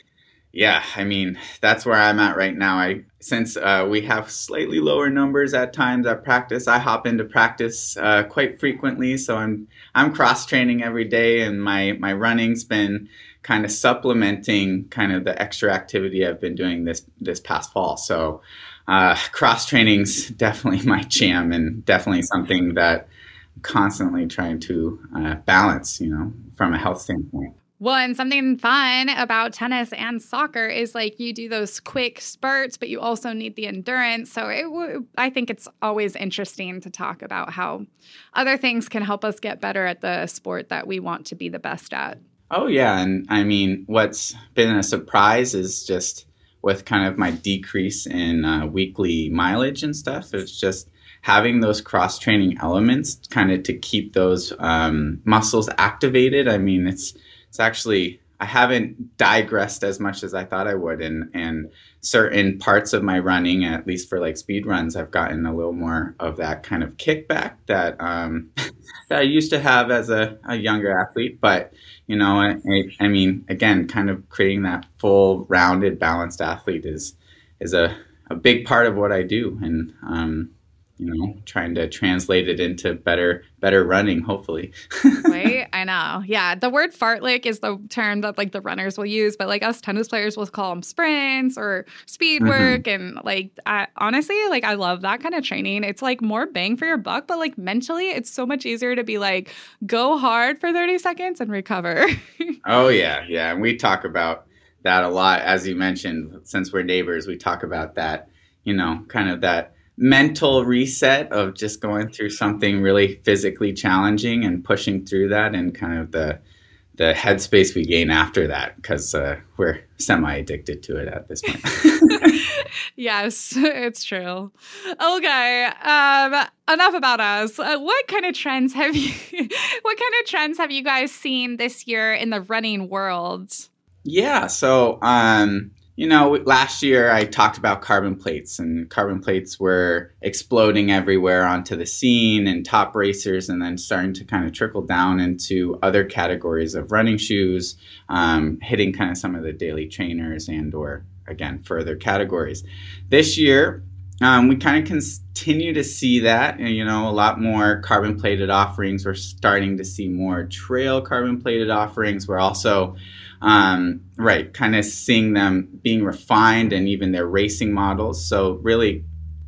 yeah, I mean that's where I'm at right now. I since uh, we have slightly lower numbers at times at practice, I hop into practice uh, quite frequently. So I'm I'm cross training every day, and my my running's been kind of supplementing kind of the extra activity I've been doing this this past fall. So uh, cross training's definitely my jam, and definitely something that I'm constantly trying to uh, balance. You know, from a health standpoint. Well, and something fun about tennis and soccer is like you do those quick spurts, but you also need the endurance. So it w- I think it's always interesting to talk about how other things can help us get better at the sport that we want to be the best at. Oh, yeah. And I mean, what's been a surprise is just with kind of my decrease in uh, weekly mileage and stuff, it's just having those cross training elements kind of to keep those um, muscles activated. I mean, it's it's actually I haven't digressed as much as I thought I would, and and certain parts of my running, at least for like speed runs, I've gotten a little more of that kind of kickback that um, that I used to have as a, a younger athlete. But you know, I, I mean, again, kind of creating that full rounded, balanced athlete is is a a big part of what I do, and um, you know trying to translate it into better better running hopefully. Right? I know. Yeah the word fartlek is the term that like the runners will use but like us tennis players will call them sprints or speed mm-hmm. work mm-hmm. and like I, honestly like i love that kind of training. It's like more bang for your buck but like mentally it's so much easier to be like go hard for 30 seconds and recover. Oh yeah yeah and we talk about that a lot. As you mentioned since we're neighbors we talk about that you know kind of that mental reset of just going through something really physically challenging and pushing through that and kind of the the headspace we gain after that because uh, we're semi addicted to it at this point. yes, it's true. Okay, um, enough about us. Uh, what kind of trends have you? what kind of trends have you guys seen this year in the running world? Yeah, so um, you know, last year I talked about carbon plates, and carbon plates were exploding everywhere onto the scene and top racers, and then starting to kind of trickle down into other categories of running shoes, um, hitting kind of some of the daily trainers and or again further categories. This year, um, we kind of continue to see that, you know, a lot more carbon plated offerings. We're starting to see more trail carbon plated offerings. We're also um, right, kind of seeing them being refined and even their racing models. So really,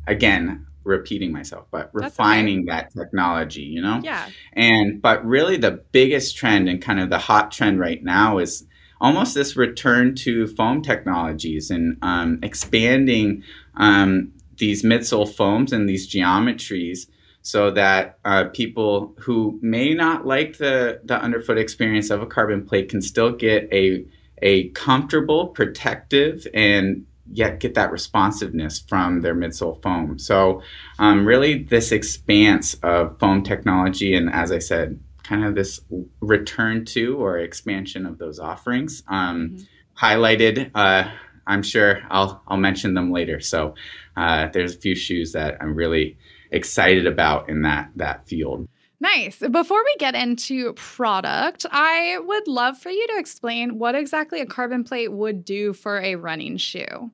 again, repeating myself, but refining okay. that technology, you know? Yeah. And but really the biggest trend and kind of the hot trend right now is almost this return to foam technologies and um, expanding um, these midsole foams and these geometries so that uh, people who may not like the, the underfoot experience of a carbon plate can still get a, a comfortable, protective, and yet get that responsiveness from their midsole foam. So, um, really, this expanse of foam technology, and as I said, kind of this return to or expansion of those offerings, um, mm-hmm. highlighted. Uh, I'm sure I'll I'll mention them later. So, uh, there's a few shoes that I'm really excited about in that that field. Nice. Before we get into product, I would love for you to explain what exactly a carbon plate would do for a running shoe.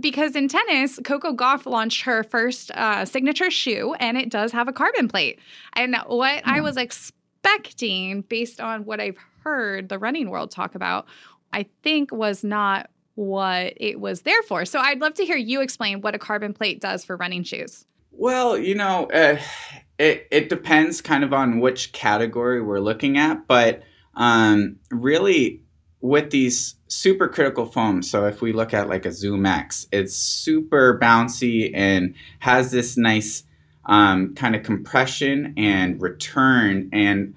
Because in tennis, Coco Gauff launched her first uh, signature shoe, and it does have a carbon plate. And what I was expecting, based on what I've heard the running world talk about, I think was not what it was there for. So I'd love to hear you explain what a carbon plate does for running shoes. Well, you know, uh, it it depends kind of on which category we're looking at, but um, really with these super critical foams. So if we look at like a Zoom X, it's super bouncy and has this nice um, kind of compression and return. And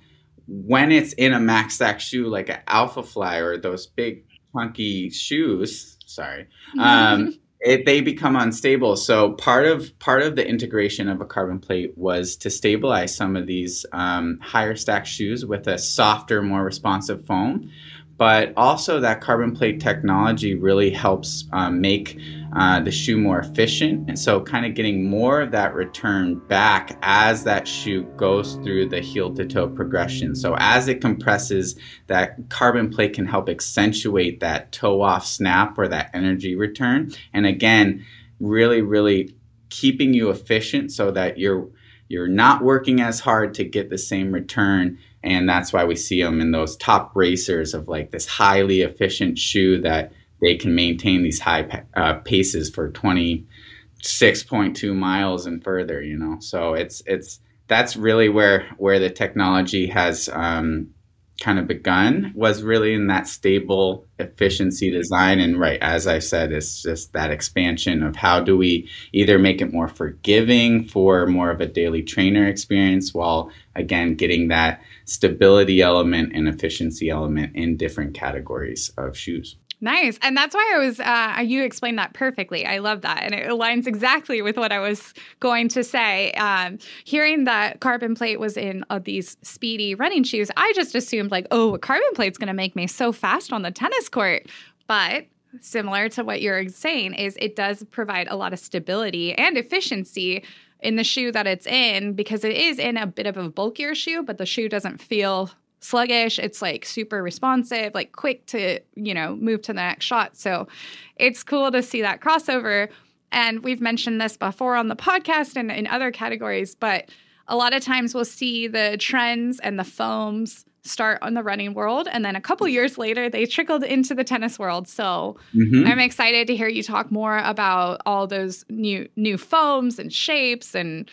when it's in a max stack shoe like an Alpha Fly or those big funky shoes, sorry, um, it, they become unstable. So part of part of the integration of a carbon plate was to stabilize some of these um, higher stack shoes with a softer, more responsive foam but also that carbon plate technology really helps um, make uh, the shoe more efficient. And so kind of getting more of that return back as that shoe goes through the heel to toe progression. So as it compresses that carbon plate can help accentuate that toe off snap or that energy return. And again really really keeping you efficient so that you're you're not working as hard to get the same return and that's why we see them in those top racers of like this highly efficient shoe that they can maintain these high uh, paces for 26.2 miles and further you know? So it's it's that's really where where the technology has um, kind of begun was really in that stable efficiency design. And right as i said it's just that expansion of how do we either make it more forgiving for more of a daily trainer experience while again getting that stability element and efficiency element in different categories of shoes Nice. And that's why I was, uh, you explained that perfectly. I love that. And it aligns exactly with what I was going to say. Um, hearing that carbon plate was in uh, these speedy running shoes, I just assumed, like, oh, carbon plate's going to make me so fast on the tennis court. But similar to what you're saying, is it does provide a lot of stability and efficiency in the shoe that it's in because it is in a bit of a bulkier shoe, but the shoe doesn't feel sluggish. It's like super responsive, like quick to, you know, move to the next shot. So it's cool to see that crossover. And we've mentioned this before on the podcast and in other categories, but a lot of times we'll see the trends and the foams start on the running world and then a couple years later they trickled into the tennis world so mm-hmm. i'm excited to hear you talk more about all those new new foams and shapes and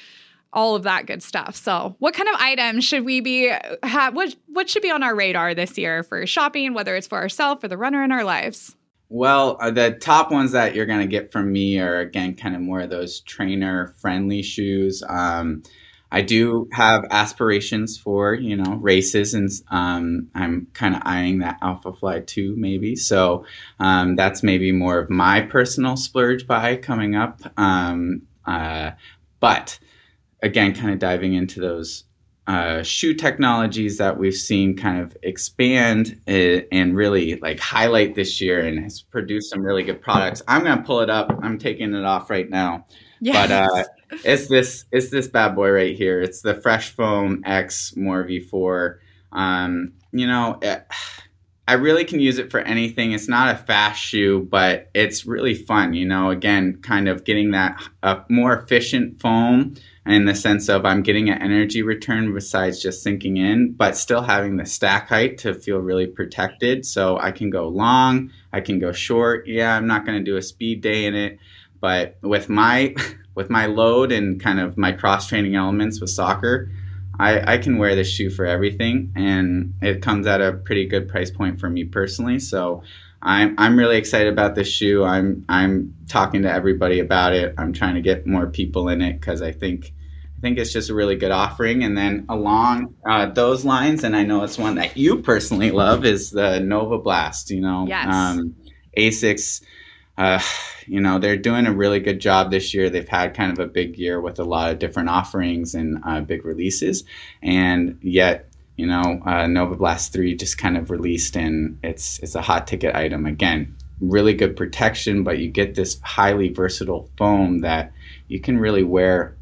all of that good stuff. So, what kind of items should we be have what what should be on our radar this year for shopping, whether it's for ourselves or the runner in our lives? Well, uh, the top ones that you're going to get from me are again kind of more of those trainer friendly shoes. Um, I do have aspirations for you know races, and um, I'm kind of eyeing that Alpha Fly 2 maybe. So um, that's maybe more of my personal splurge buy coming up. Um, uh, but again, kind of diving into those uh, shoe technologies that we've seen kind of expand uh, and really like highlight this year and has produced some really good products. I'm going to pull it up. I'm taking it off right now. Yes. But uh, it's this it's this bad boy right here. It's the Fresh Foam X More V4. Um, you know, it, eh, I really can use it for anything. It's not a fast shoe, but it's really fun. You know, again, kind of getting that uh, more efficient foam in the sense of I'm getting an energy return besides just sinking in, but still having the stack height to feel really protected. So I can go long, I can go short. Yeah, I'm not going to do a speed day in it, but with my with my load and kind of my cross training elements with soccer, I, I can wear this shoe for everything, and it comes at a pretty good price point for me personally. So I'm I'm really excited about this shoe. I'm I'm talking to everybody about it. I'm trying to get more people in it because I think I think it's just a really good offering. And then along uh, those lines, and I know it's one that you personally love, is the Nova Blast. You know, yes. um, Asics. Uh, you know they're doing a really good job this year. They've had kind of a big year with a lot of different offerings and uh, big releases, and yet you know, uh, Nova Blast 3 just kind of released and it's it's a hot ticket item again. Really good protection, but you get this highly versatile foam that you can really wear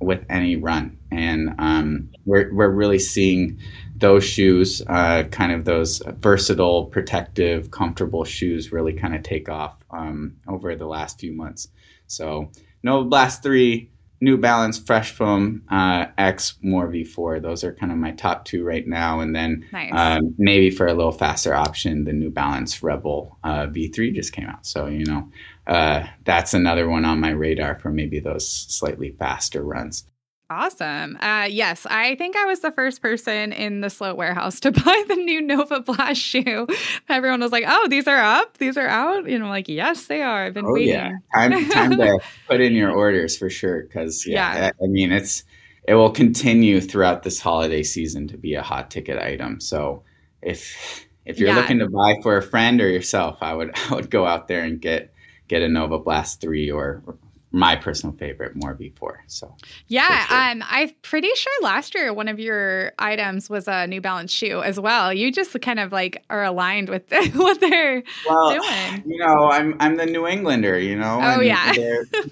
with any run. And um, we're, we're really seeing those shoes, uh, kind of those versatile, protective, comfortable shoes, really kind of take off um, over the last few months. So, Nova Blast 3 New Balance Fresh Foam uh, X More V4. Those are kind of my top two right now. And then nice. um, maybe for a little faster option, the New Balance Rebel uh, V3 just came out. So, you know, uh, that's another one on my radar for maybe those slightly faster runs. Awesome. Uh, yes, I think I was the first person in the SLO warehouse to buy the new Nova Blast shoe. Everyone was like, "Oh, these are up. These are out." You know, like, "Yes, they are." I've been oh, waiting. Yeah. Time, time to put in your orders for sure. Because yeah, yeah, I mean, it's it will continue throughout this holiday season to be a hot ticket item. So if if you're yeah. looking to buy for a friend or yourself, I would I would go out there and get get a Nova Blast three or my personal favorite More V4. So yeah, sure. um, I'm pretty sure last year one of your items was a New Balance shoe as well. You just kind of like are aligned with what they're well, doing. You know, I'm I'm the New Englander. You know, oh yeah,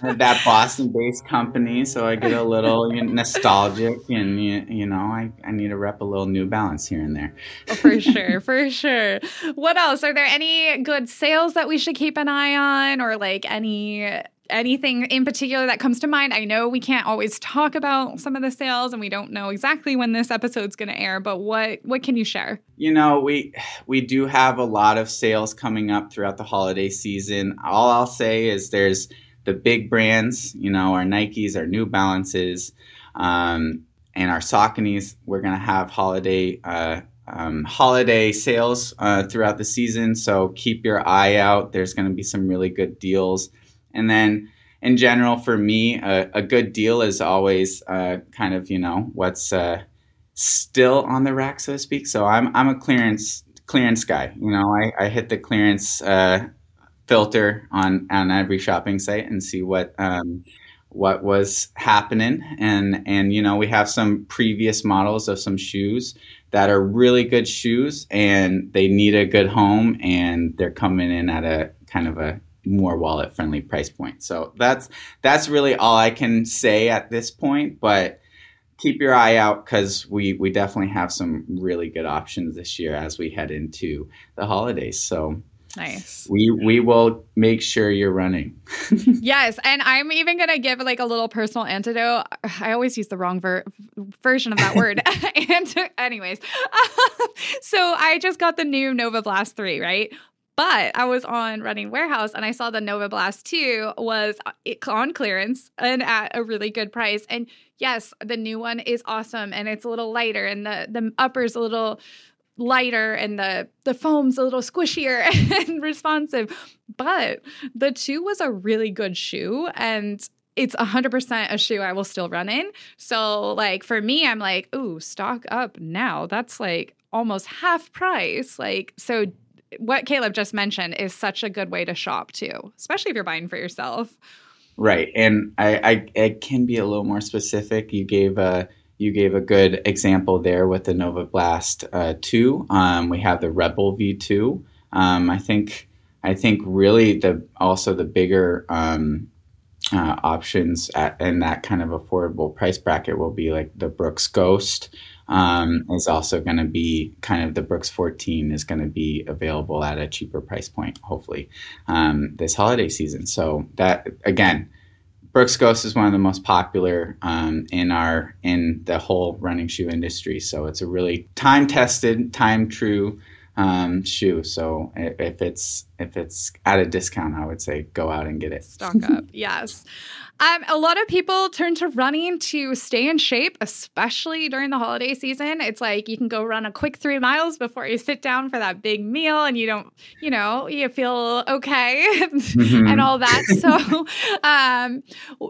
that Boston-based company, so I get a little nostalgic, and you, you know, I I need to rep a little New Balance here and there. Oh, for sure, for sure. What else? Are there any good sales that we should keep an eye on, or like any anything in particular that comes to mind? I know we can't always talk about some of the sales and we don't know exactly when this episode's going to air, but what what can you share? You know, we we do have a lot of sales coming up throughout the holiday season. All I'll say is there's the big brands, you know, our Nikes, our New Balances, um, and our Sauconys. We're going to have holiday uh, um, holiday sales uh, throughout the season. So keep your eye out. There's going to be some really good deals. And then in general, for me, a, a good deal is always uh, kind of you know what's uh, still on the rack, so to speak. So I'm I'm a clearance clearance guy. You know, I, I hit the clearance uh, filter on on every shopping site and see what um, what was happening. And and you know, we have some previous models of some shoes that are really good shoes and they need a good home and they're coming in at a kind of a more wallet friendly price point. So that's that's really all I can say at this point, but keep your eye out cuz we we definitely have some really good options this year as we head into the holidays. So Nice. We we will make sure you're running. yes, and I'm even gonna give like a little personal antidote. I always use the wrong ver- version of that word. and anyways, so I just got the new Nova Blast three, right? But I was on Running Warehouse and I saw the Nova Blast 2 was uh, on clearance and at a really good price. And yes, the new one is awesome and it's a little lighter and the the upper's a little lighter and the the foam's a little squishier and responsive. But the 2 was a really good shoe and it's 100% a shoe I will still run in. So, like, for me, I'm like, ooh, stock up now. That's like almost half price. Like, so what Caleb just mentioned is such a good way to shop too, especially if you're buying for yourself. Right, and I, I, I can be a little more specific. You gave a you gave a good example there with the Nova Blast uh, two. Um, we have the Rebel V two. Um, I think I think really the also the bigger um, uh, options at, in that kind of affordable price bracket will be like the Brooks Ghost um, is also going to be kind of the Brooks 14 is going to be available at a cheaper price point, hopefully, um, this holiday season. So that again, Brooks Ghost is one of the most popular um, in our in the whole running shoe industry. So it's a really time tested, time true um, shoe. So if it's if it's at a discount, I would say go out and get it. Stock up, yes. Um, a lot of people turn to running to stay in shape, especially during the holiday season. It's like you can go run a quick three miles before you sit down for that big meal, and you don't, you know, you feel okay mm-hmm. and all that. So, um,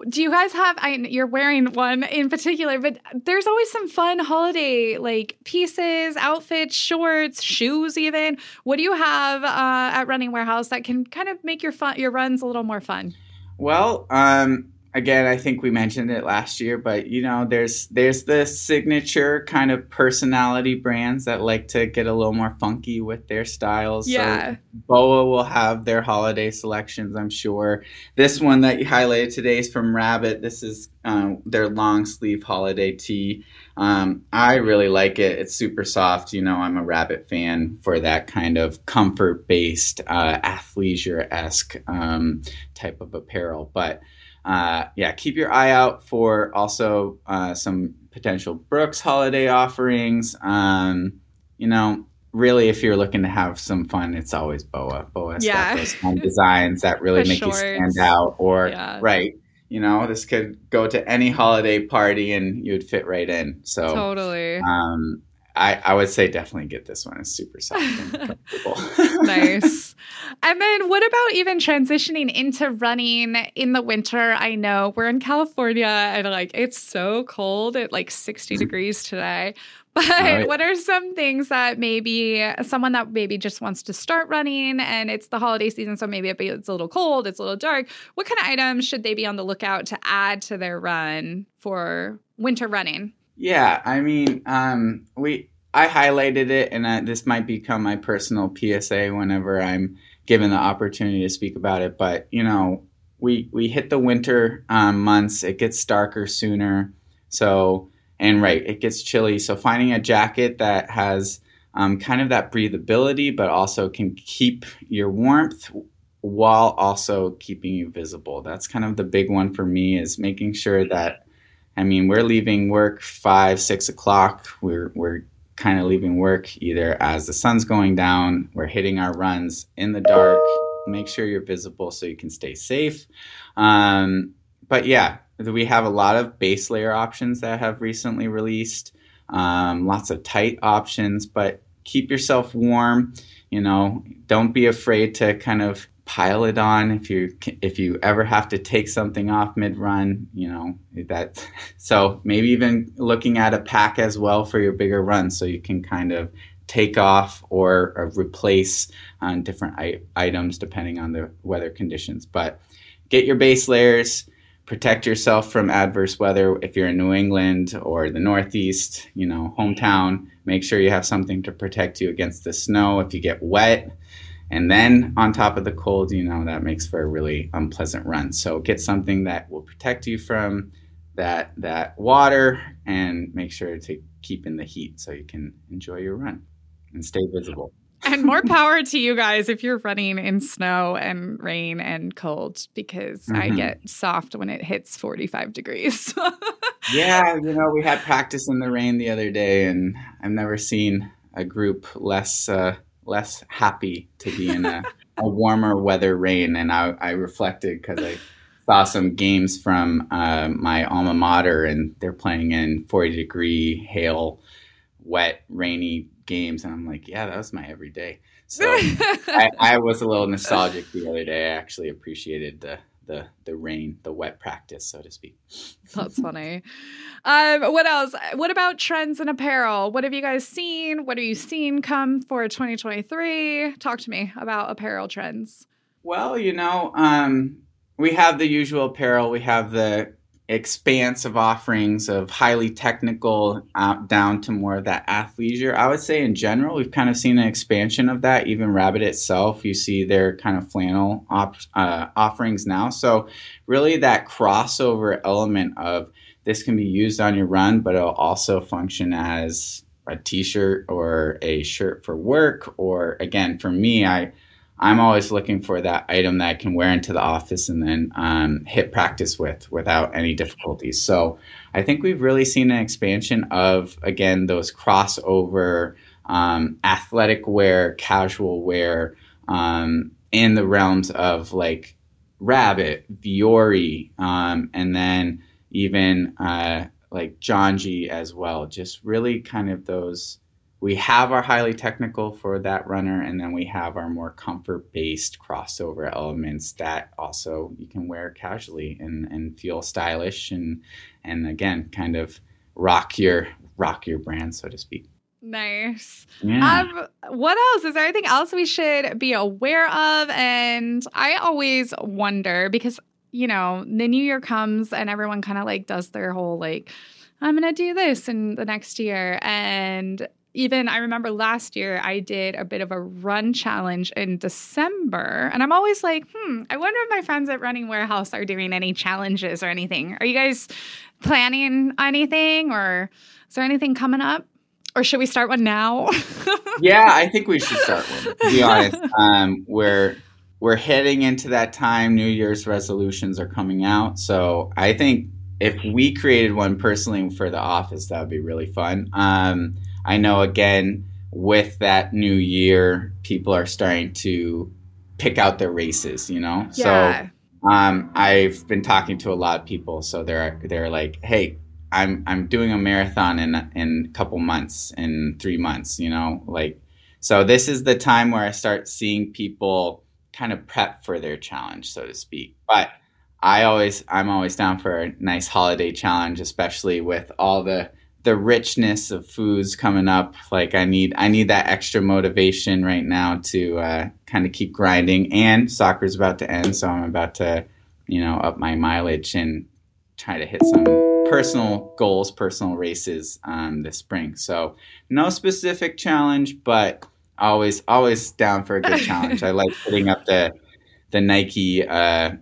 do you guys have? I, you're wearing one in particular, but there's always some fun holiday like pieces, outfits, shorts, shoes, even. What do you have uh, at Running Warehouse that can kind of make your fun your runs a little more fun? Well, um, again, I think we mentioned it last year, but you know, there's there's the signature kind of personality brands that like to get a little more funky with their styles. Yeah. So BOA will have their holiday selections, I'm sure. This one that you highlighted today is from Rabbit. This is um, their long sleeve holiday tee. Um, I really like it. It's super soft. You know, I'm a Rabbit fan for that kind of comfort based, uh, athleisure esque um, type of apparel. But uh, yeah, keep your eye out for also uh, some potential Brooks holiday offerings. Um, you know, really, if you're looking to have some fun, it's always BOA. BOA's yeah. got those fun designs that really make shorts. you stand out. Or yeah. right, you know, this could go to any holiday party and you'd fit right in. So totally. Um, I, I would say definitely get this one. It's super soft and comfortable. nice. And then what about even transitioning into running in the winter? I know we're in California and like it's so cold at like 60 mm-hmm. degrees today. But right. what are some things that maybe someone that maybe just wants to start running and it's the holiday season, so maybe it's a little cold, it's a little dark. What kind of items should they be on the lookout to add to their run for winter running? Yeah, I mean, um, we I highlighted it, and I, this might become my personal PSA whenever I'm given the opportunity to speak about it. But you know, we we hit the winter um, months; it gets darker sooner. So, and right, it gets chilly. So, finding a jacket that has um, kind of that breathability, but also can keep your warmth while also keeping you visible. That's kind of the big one for me is making sure that I mean, we're leaving work five, six o'clock. We're we're kind of leaving work either as the sun's going down, we're hitting our runs in the dark. Make sure you're visible so you can stay safe. Um, but yeah, we have a lot of base layer options that have recently released. Um, lots of tight options, but keep yourself warm. You know, don't be afraid to kind of pile it on if you if you ever have to take something off mid run you know that so maybe even looking at a pack as well for your bigger runs so you can kind of take off or, or replace on different I- items depending on the weather conditions but get your base layers protect yourself from adverse weather if you're in New England or the Northeast, you know, hometown. Make sure you have something to protect you against the snow. If you get wet, and then on top of the cold, you know, that makes for a really unpleasant run. So get something that will protect you from that that water and make sure to keep in the heat so you can enjoy your run and stay visible. and more power to you guys if you're running in snow and rain and cold because mm-hmm. I get soft when it hits 45 degrees. yeah, you know, we had practice in the rain the other day and I've never seen a group less uh, less happy to be in a, a warmer weather rain. And I, I reflected because I saw some games from uh, my alma mater, and they're playing in 40 degree hail, wet, rainy games. And I'm like, yeah, that was my everyday. So I, I was a little nostalgic the other day. I actually appreciated the the the rain, the wet practice, so to speak. That's funny. Um, what else? What about trends in apparel? What have you guys seen? What are you seeing come for 2023? Talk to me about apparel trends. Well, you know, um, we have the usual apparel. We have the expanse of offerings of highly technical uh, down to more of that athleisure. I would say in general, we've kind of seen an expansion of that. Even Rabbit itself, you see their kind of flannel op- uh, offerings now. So really that crossover element of this can be used on your run, but it'll also function as a t-shirt or a shirt for work. Or again, for me, I I'm always looking for that item that I can wear into the office and then um, hit practice with without any difficulties. So I think we've really seen an expansion of, again, those crossover um, athletic wear, casual wear um, in the realms of like Rabbit, Vuori, um, and then even uh, like Janji as well. Just really kind of those we have our highly technical for that runner, and then we have our more comfort based crossover elements that also you can wear casually and, and feel stylish and and again kind of rock your rock your brand so to speak. Nice. Yeah. Um, what else? Is there anything else we should be aware of? And I always wonder because, you know, the new year comes and everyone kind of like does their whole like, I'm going to do this in the next year. And even I remember last year I did a bit of a run challenge in December. And I'm always like, hmm, I wonder if my friends at Running Warehouse are doing any challenges or anything. Are you guys planning anything or is there anything coming up? Or should we start one now? yeah, I think we should start one. To be honest, um, we're we're heading into that time. New Year's resolutions are coming out, so I think if we created one personally for the office, that would be really fun. Um, I know again with that new year, people are starting to pick out their races, you know? Yeah. So um, I've been talking to a lot of people, so they're they're like, "Hey, I'm I'm doing a marathon in in a couple months, in three months, you know, like." So this is the time where I start seeing people kind of prep for their challenge, so to speak. But I always I'm always down for a nice holiday challenge, especially with all the the richness of foods coming up. Like I need I need that extra motivation right now to uh, kind of keep grinding. And soccer's about to end, so I'm about to you know up my mileage and try to hit some personal goals, personal races um, this spring. So no specific challenge, but always always down for a good challenge. I like putting up the the Nike uh,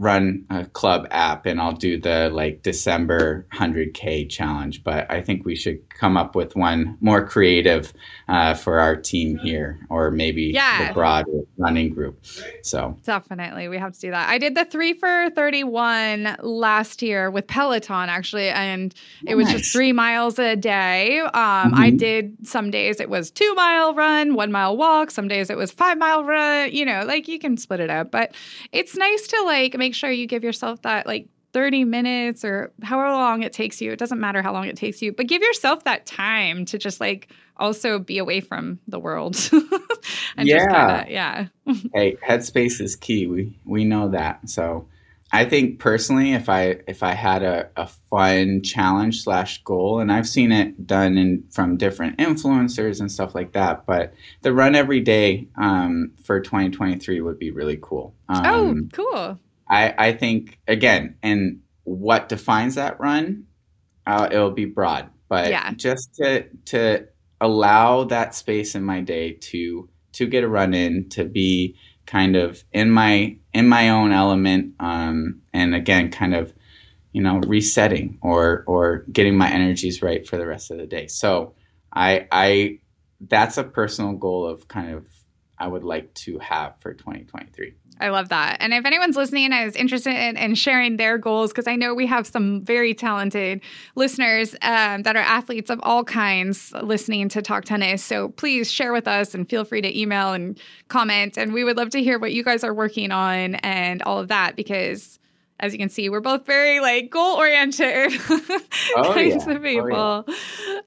run a club app and I'll do the like December 100K challenge. But I think we should come up with one more creative uh, for our team here or maybe yeah. the broad running group. So definitely we have to do that. I did the three for 31 last year with Peloton actually, and it was just three miles a day. Um, mm-hmm. I did some days it was two mile run, one mile walk. Some days it was five mile run, you know, like you can split it up, but it's nice to like make sure you give yourself that like 30 minutes or however long it takes you. It doesn't matter how long it takes you, but give yourself that time to just like also be away from the world. and yeah. Kinda, yeah. hey, headspace is key. We we know that. So I think personally, if I if I had a, a fun challenge slash goal, and I've seen it done in from different influencers and stuff like that, but the run every day um, for 2023 would be really cool. Oh, um, oh, cool! I, I think again, and what defines that run, uh, it'll be broad, but yeah. just to to allow that space in my day to to get a run in, to be kind of in my in my own element, um, and again, kind of you know resetting or or getting my energies right for the rest of the day. So I I that's a personal goal of kind of I would like to have for 2023. I love that. And if anyone's listening and is interested in, in sharing their goals, because I know we have some very talented listeners um, that are athletes of all kinds listening to Talk Tennis. So please share with us and feel free to email and comment. And we would love to hear what you guys are working on and all of that because as you can see, we're both very like goal oriented oh, kinds yeah. of people. Oh,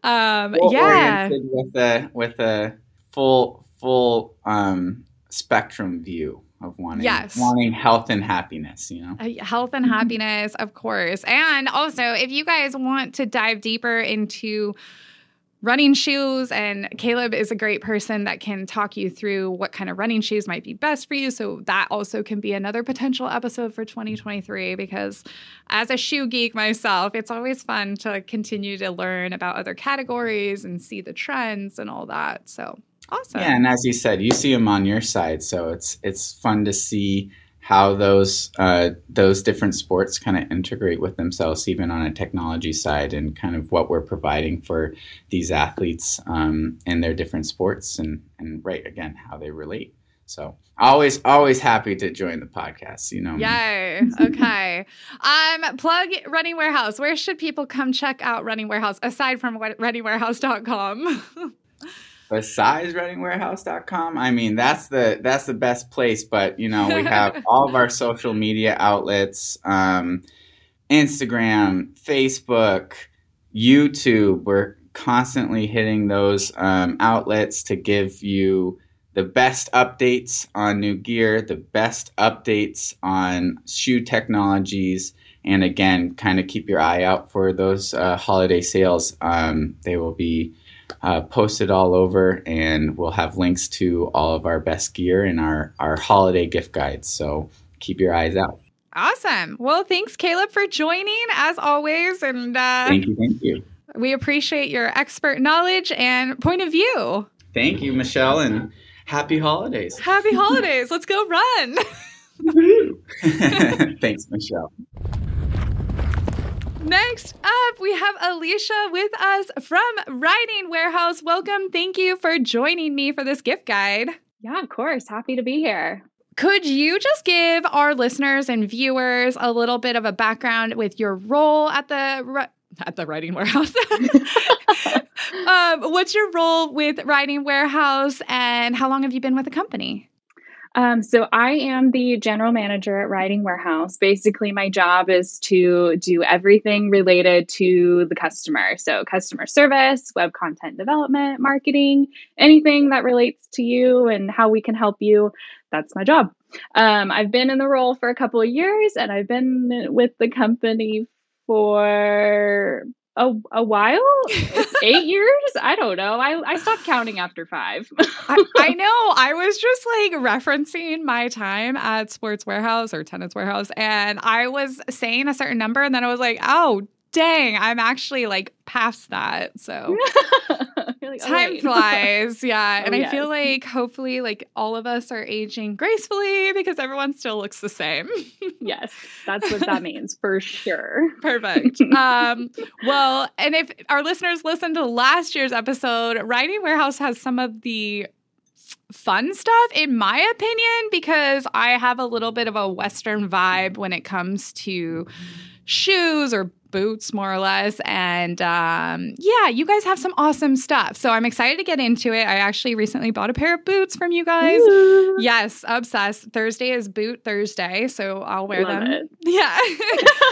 yeah. Um, yeah. with a with a full full um, spectrum view of wanting yes. wanting health and happiness, you know. Uh, health and mm-hmm. happiness, of course. And also, if you guys want to dive deeper into running shoes and Caleb is a great person that can talk you through what kind of running shoes might be best for you so that also can be another potential episode for 2023 because as a shoe geek myself it's always fun to continue to learn about other categories and see the trends and all that so Awesome. Yeah, and as you said, you see them on your side, so it's it's fun to see how those uh, those different sports kind of integrate with themselves, even on a technology side, and kind of what we're providing for these athletes um, in their different sports, and and right again how they relate. So always always happy to join the podcast. You know. Yay. okay. Um, plug Running Warehouse. Where should people come check out Running Warehouse aside from runningwarehouse.com? besides runningwarehouse.com i mean that's the that's the best place but you know we have all of our social media outlets um, instagram facebook youtube. We're constantly hitting those um, outlets to give you the best updates on new gear the best updates on shoe technologies and again kind of keep your eye out for those uh, holiday sales. Um, they will be uh, posted all over, and we'll have links to all of our best gear and our, our holiday gift guides. So keep your eyes out. Awesome. Well, thanks, Caleb, for joining as always. And uh, thank you. Thank you. We appreciate your expert knowledge and point of view. Thank you, Michelle, and happy holidays. Happy holidays. Let's go run. Thanks, Michelle. Next up, we have Alicia with us from Riding Warehouse. Welcome. Thank you for joining me for this gift guide. Yeah, of course. Happy to be here. Could you just give our listeners and viewers a little bit of a background with your role at the at the Riding Warehouse? um, what's your role with Riding Warehouse, and how long have you been with the company? Um, so I am the general manager at Riding Warehouse. Basically, my job is to do everything related to the customer. So customer service, web content development, marketing, anything that relates to you and how we can help you. That's my job. Um, I've been in the role for a couple of years, and I've been with the company for a, a while? Eight years? I don't know. I, I stopped counting after five. I, I, know. I was just like referencing my time at sports warehouse or tennis warehouse and i was saying a certain number and then i was like oh dang i'm actually like past that so like, oh, time flies yeah. Oh, and yes. i feel like hopefully like all of us are aging gracefully because everyone still looks the same. Yes that's what that means for sure. Perfect. Um well and if our listeners listen to last year's episode riding warehouse has some of the fun stuff in my opinion because i have a little bit of a western vibe when it comes to shoes or boots, more or less. And um, yeah, you guys have some awesome stuff. So I'm excited to get into it. I actually recently bought a pair of boots from you guys. Ooh. Yes, obsessed. Thursday is boot Thursday, so I'll wear Love them. It. Yeah.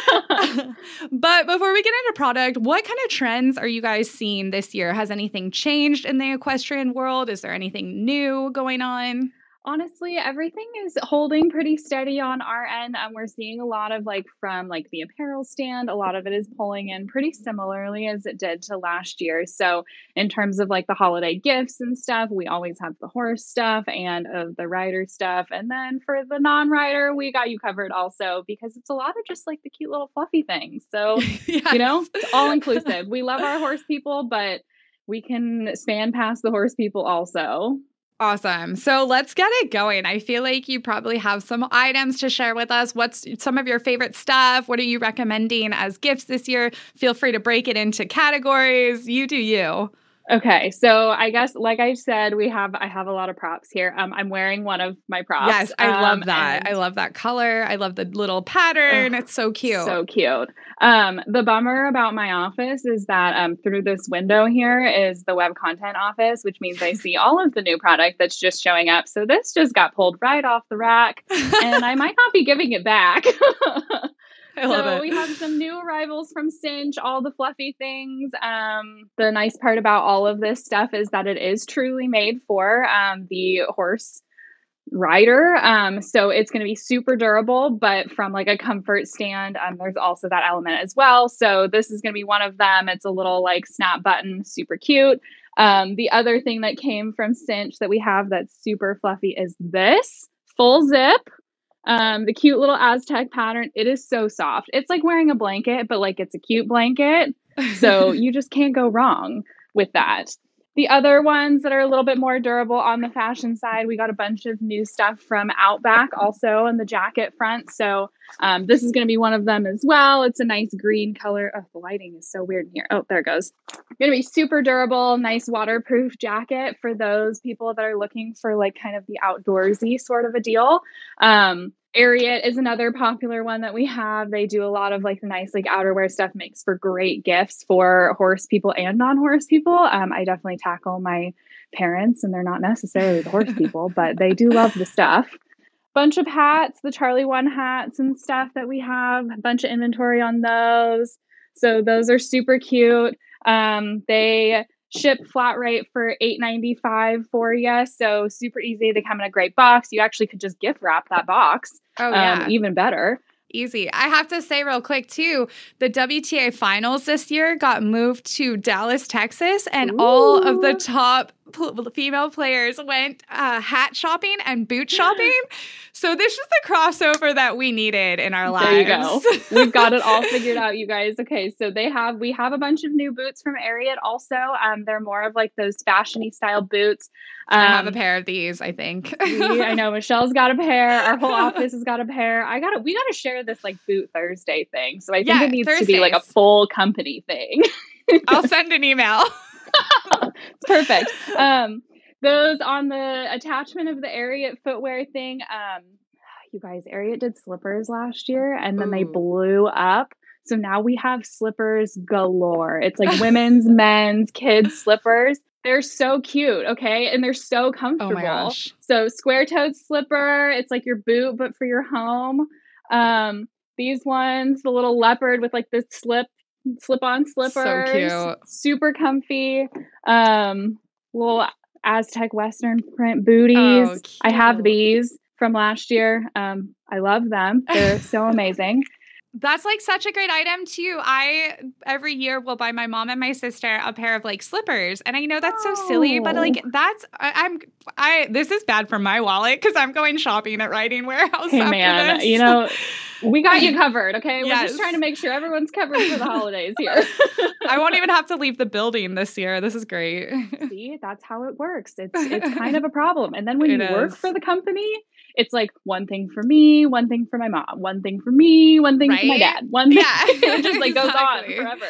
but before we get into product, what kind of trends are you guys seeing this year? Has anything changed in the equestrian world? Is there anything new going on? Honestly everything is holding pretty steady on our end um, we're seeing a lot of like from like the apparel stand a lot of it is pulling in pretty similarly as it did to last year. So in terms of like the holiday gifts and stuff we always have the horse stuff and of the rider stuff and then for the non-rider we got you covered also because it's a lot of just like the cute little fluffy things. So yes. you know all inclusive. We love our horse people but we can span past the horse people also Awesome. So let's get it going. I feel like you probably have some items to share with us. What's some of your favorite stuff? What are you recommending as gifts this year? Feel free to break it into categories. You do you. Okay, so I guess like I said, we have I have a lot of props here. Um, I'm wearing one of my props. Yes, I um, love that. I love that color. I love the little pattern. it's so cute. So cute. Um, the bummer about my office is that um, through this window here is the web content office, which means I see all of the new product that's just showing up. So this just got pulled right off the rack, and I might not be giving it back. I love so it. we have some new arrivals from Cinch, all the fluffy things. Um, the nice part about all of this stuff is that it is truly made for um, the horse rider. Um, so it's going to be super durable, but from like a comfort stand, um, there's also that element as well. So this is going to be one of them. It's a little like snap button, super cute. Um, the other thing that came from Cinch that we have that's super fluffy is this full zip. Um, the cute little Aztec pattern. It is so soft. It's like wearing a blanket, but like it's a cute blanket. So you just can't go wrong with that. The other ones that are a little bit more durable on the fashion side, we got a bunch of new stuff from Outback also on the jacket front. So um, this is going to be one of them as well. It's a nice green color. Oh, the lighting is so weird in here. Oh, there it goes. Going to be super durable, nice waterproof jacket for those people that are looking for like kind of the outdoorsy sort of a deal. Um, Ariat is another popular one that we have. They do a lot of like nice like outerwear stuff, makes for great gifts for horse people and non-horse people. Um, I definitely tackle my parents, and they're not necessarily the horse people, but they do love the stuff. Bunch of hats, the Charlie One hats and stuff that we have. A bunch of inventory on those. So those are super cute. Um, they ship flat rate for 8.95 for you so super easy they come in a great box you actually could just gift wrap that box oh yeah um, even better easy. I have to say real quick too, the WTA finals this year got moved to Dallas, Texas, and Ooh. all of the top female players went uh, hat shopping and boot shopping. so this is the crossover that we needed in our lives. There you go. We've got it all figured out, you guys. Okay, so they have we have a bunch of new boots from Ariat. Also, um, they're more of like those fashiony style boots. Um, I have a um, pair of these. I think. we, I know Michelle's got a pair. Our whole office has got a pair. I got to We got to share this like boot Thursday thing. So I think yeah, it needs Thursdays. to be like a full company thing. I'll send an email. perfect. Um, those on the attachment of the Ariat footwear thing. Um, you guys, Ariat did slippers last year, and then Ooh. they blew up. So now we have slippers galore. It's like women's, men's, kids slippers. They're so cute, okay? And they're so comfortable. Oh my gosh. So square toed slipper, it's like your boot, but for your home. Um, these ones, the little leopard with like the slip slip on slippers. cute. Super comfy. Um, little Aztec Western print booties. Oh, I have these from last year. Um, I love them. They're so amazing. That's like such a great item too. I every year will buy my mom and my sister a pair of like slippers, and I know that's so silly, but oh. like that's I, I'm I this is bad for my wallet because I'm going shopping at Riding Warehouse. Hey man, this. you know, we got you covered, okay? We're just trying to make sure everyone's covered for the holidays here. I won't even have to leave the building this year. This is great. See, that's how it works. It's it's kind of a problem. And then when It you work for the company, it's like one thing for me, one thing for my mom, one thing for me, one thing for my dad, one thing. Yeah, it just like goes on forever.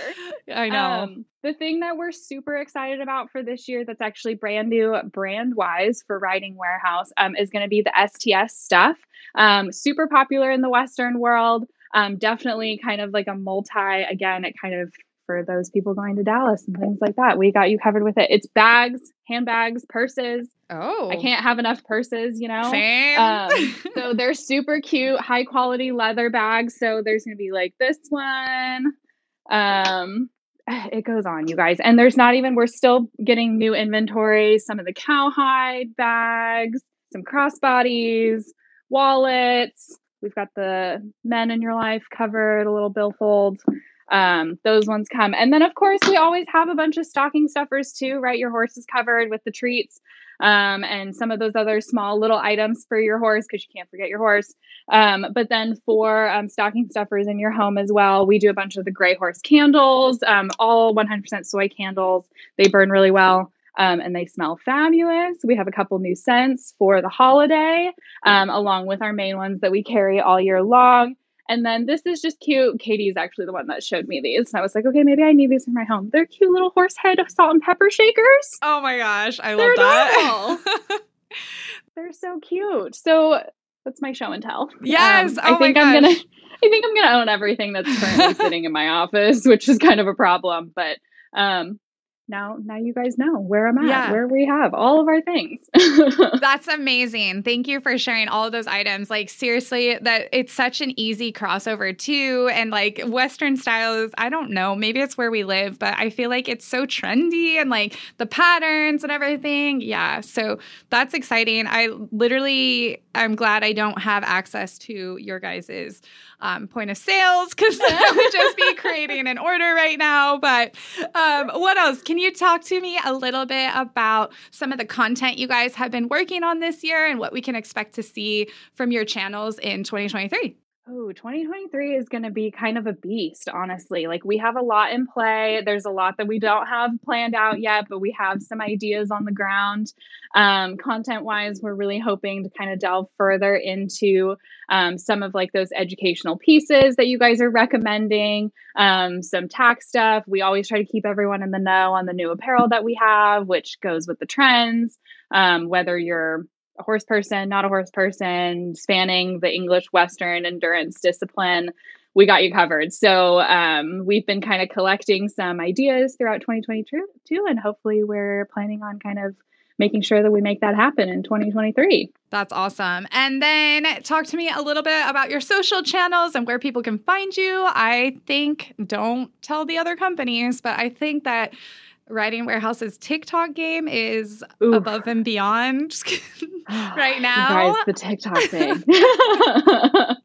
I know. Um, the thing that we're super excited about for this year that's actually brand new, brand wise for Riding Warehouse, um, is going to be the STS stuff. Um, super popular in the Western world. Um, definitely kind of like a multi, again, it kind of for those people going to Dallas and things like that. We got you covered with it. It's bags, handbags, purses. oh, I can't have enough purses, you know? Same. Um, so they're super cute, high quality leather bags. So there's going to be like this one. Um, it goes on, you guys. And there's not even, we're still getting new inventory. Some of the cowhide bags, some crossbodies, wallets. We've got the men in your life covered, a little billfold. Um, those ones come. And then, of course, we always have a bunch of stocking stuffers too, right? Your horse is covered with the treats um, and some of those other small little items for your horse because you can't forget your horse. Um, but then for um, stocking stuffers in your home as well, we do a bunch of the gray horse candles, um, all 100% soy candles. They burn really well. Um, and they smell fabulous. We have a couple new scents for the holiday, um, along with our main ones that we carry all year long. And then this is just cute. Katie is actually the one that showed me these. And I was like, okay, maybe I need these for my home. They're cute little horse head salt and pepper shakers. oh my gosh, I They're love that. They're so cute. So that's my show and tell. Yes. Um, oh I think I'm gonna. I think I'm gonna own everything that's currently sitting in my office, which is kind of a problem. But um now now you guys know where I'm at, Yeah. where we have all of our things. That's amazing. Thank you for sharing all of those items. Like seriously, that it's such an easy crossover too. And like Western styles, I don't know, maybe it's where we live, but I feel like it's so trendy and like the patterns and everything. Yeah. So that's exciting. I literally I'm glad I don't have access to your guys's um, point of sales because I would just be creating an order right now. But um, what else? Can you talk to me a little bit about some of the content you guys have been working on this year and what we can expect to see from your channels in 2023? Oh, 2023 is going to be kind of a beast, honestly. Like, we have a lot in play. There's a lot that we don't have planned out yet, but we have some ideas on the ground. Um, content wise, we're really hoping to kind of delve further into um, some of like those educational pieces that you guys are recommending, um, some tax stuff. We always try to keep everyone in the know on the new apparel that we have, which goes with the trends, um, whether you're a horse person, not a horse person, spanning the English Western endurance discipline, we got you covered. So um, we've been kind of collecting some ideas throughout 2022, and hopefully we're planning on kind of making sure that we make that happen in 2023. That's awesome. And then talk to me a little bit about your social channels and where people can find you. I think, don't tell the other companies, but I think that Riding Warehouse's TikTok game is above and beyond right You now. guys, the TikTok thing.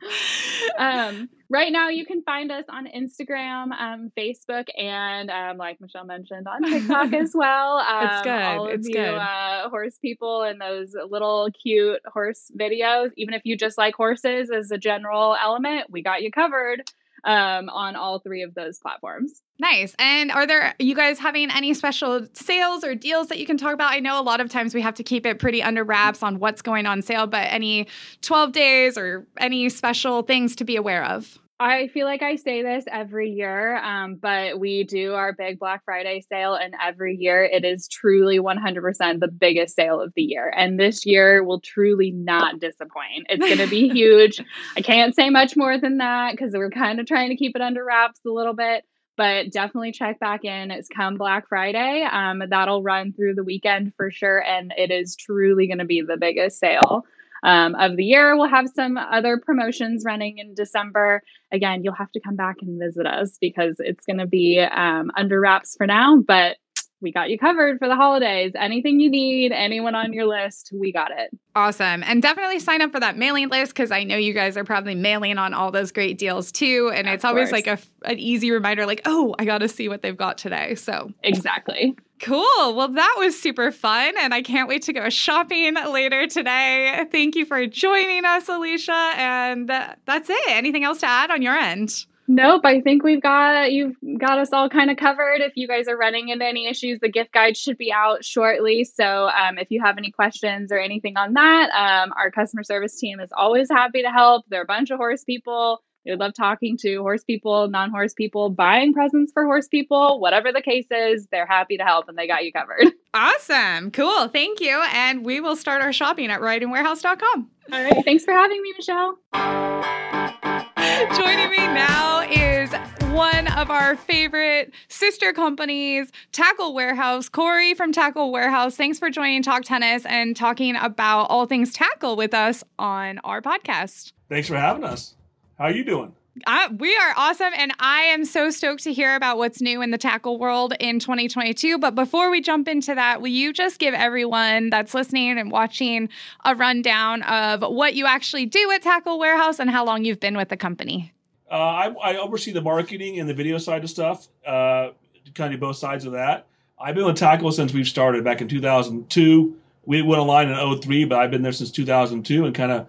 um, right now, you can find us on Instagram, um, Facebook, and um, like Michelle mentioned, on TikTok as well. Um, It's good. All of It's you good. Uh, horse people and those little cute horse videos. Even if you just like horses as a general element, we got you covered um, on all three of those platforms. Nice. And are there you guys having any special sales or deals that you can talk about? I know a lot of times we have to keep it pretty under wraps on what's going on sale, but any 12 days or any special things to be aware of? I feel like I say this every year, um, but we do our big Black Friday sale, and every year it is truly 100% the biggest sale of the year. And this year will truly not disappoint. It's going to be huge. I can't say much more than that because we're kind of trying to keep it under wraps a little bit. but definitely check back in. It's come Black Friday. Um, that'll run through the weekend for sure, and it is truly going to be the biggest sale um, of the year. We'll have some other promotions running in December. Again, you'll have to come back and visit us because it's going to be um, under wraps for now, but we got you covered for the holidays. Anything you need, anyone on your list, we got it. Awesome. And definitely sign up for that mailing list because I know you guys are probably mailing on all those great deals too. And of it's always like a, an easy reminder, like, oh, I got to see what they've got today. So, exactly. Cool. Well, that was super fun. And I can't wait to go shopping later today. Thank you for joining us, Alicia. And uh, that's it. Anything else to add on your end? Nope, I think we've got you've got us all kind of covered. If you guys are running into any issues, the gift guide should be out shortly. So um, if you have any questions or anything on that, um, our customer service team is always happy to help. They're a bunch of horse people. They love talking to horse people, non horse people, buying presents for horse people, whatever the case is, they're happy to help and they got you covered. Awesome. Cool. Thank you. And we will start our shopping at ridingwarehouse.com. All right. Thanks for having me, Michelle. Joining me now is one of our favorite sister companies, Tackle Warehouse. Corey from Tackle Warehouse, thanks for joining Talk Tennis and talking about all things tackle with us on our podcast. Thanks for having us. How are you doing? Uh, we are awesome, and I am so stoked to hear about what's new in the tackle world in 2022. But before we jump into that, will you just give everyone that's listening and watching a rundown of what you actually do at Tackle Warehouse and how long you've been with the company? Uh, I, I, oversee the marketing and the video side of stuff, uh, kind of both sides of that. I've been with Tackle since we've started back in 2002. We went online in 03, but I've been there since 2002 and kind of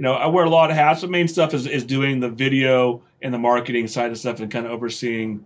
you know, I wear a lot of hats. The main stuff is, is doing the video and the marketing side of stuff and kind of overseeing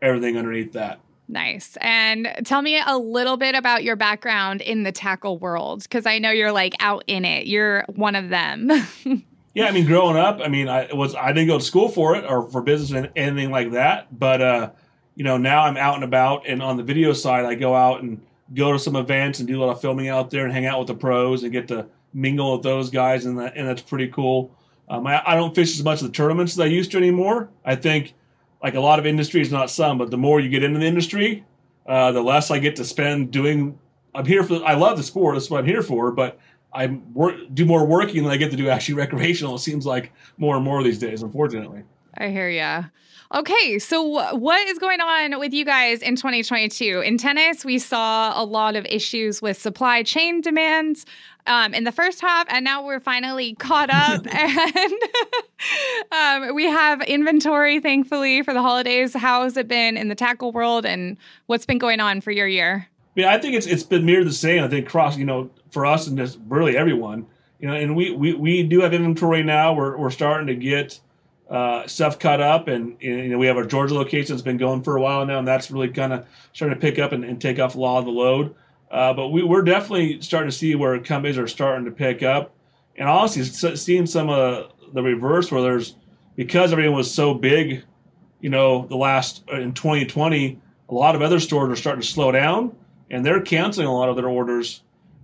everything underneath that. Nice. And tell me a little bit about your background in the tackle world because I know you're like out in it. You're one of them. yeah, I mean, growing up, I mean, I was I didn't go to school for it or for business and anything like that. But uh, you know, now I'm out and about, and on the video side, I go out and go to some events and do a lot of filming out there and hang out with the pros and get to mingle with those guys, and that, and that's pretty cool. Um, I, I, don't fish as much of the tournaments as I used to anymore. I think, like a lot of industries, not some, but the more you get into the industry, uh, the less I get to spend doing. I'm here for. I love the sport. That's what I'm here for. But I work, do more working than I get to do actually recreational. It seems like more and more these days, unfortunately. I hear ya. Okay, so what is going on with you guys in 2022? In tennis, we saw a lot of issues with supply chain demands um, in the first half, and now we're finally caught up, and um, we have inventory, thankfully, for the holidays. How has it been in the tackle world, and what's been going on for your year? Yeah, I think it's it's been near the same. I think cross, you know, for us and just really everyone, you know, and we we, we do have inventory now. We're we're starting to get uh, stuff cut up, and you know we have our Georgia location. That's been going for a while now, and that's really kind of starting to pick up and, and, take off a lot of the load. Uh, but we, we're definitely starting to see where companies are starting to pick up, and honestly, seeing some of the reverse where there's because everything was so big, you know, the last uh, in 2020, a lot of other stores are starting to slow down, and they're canceling a lot of their orders,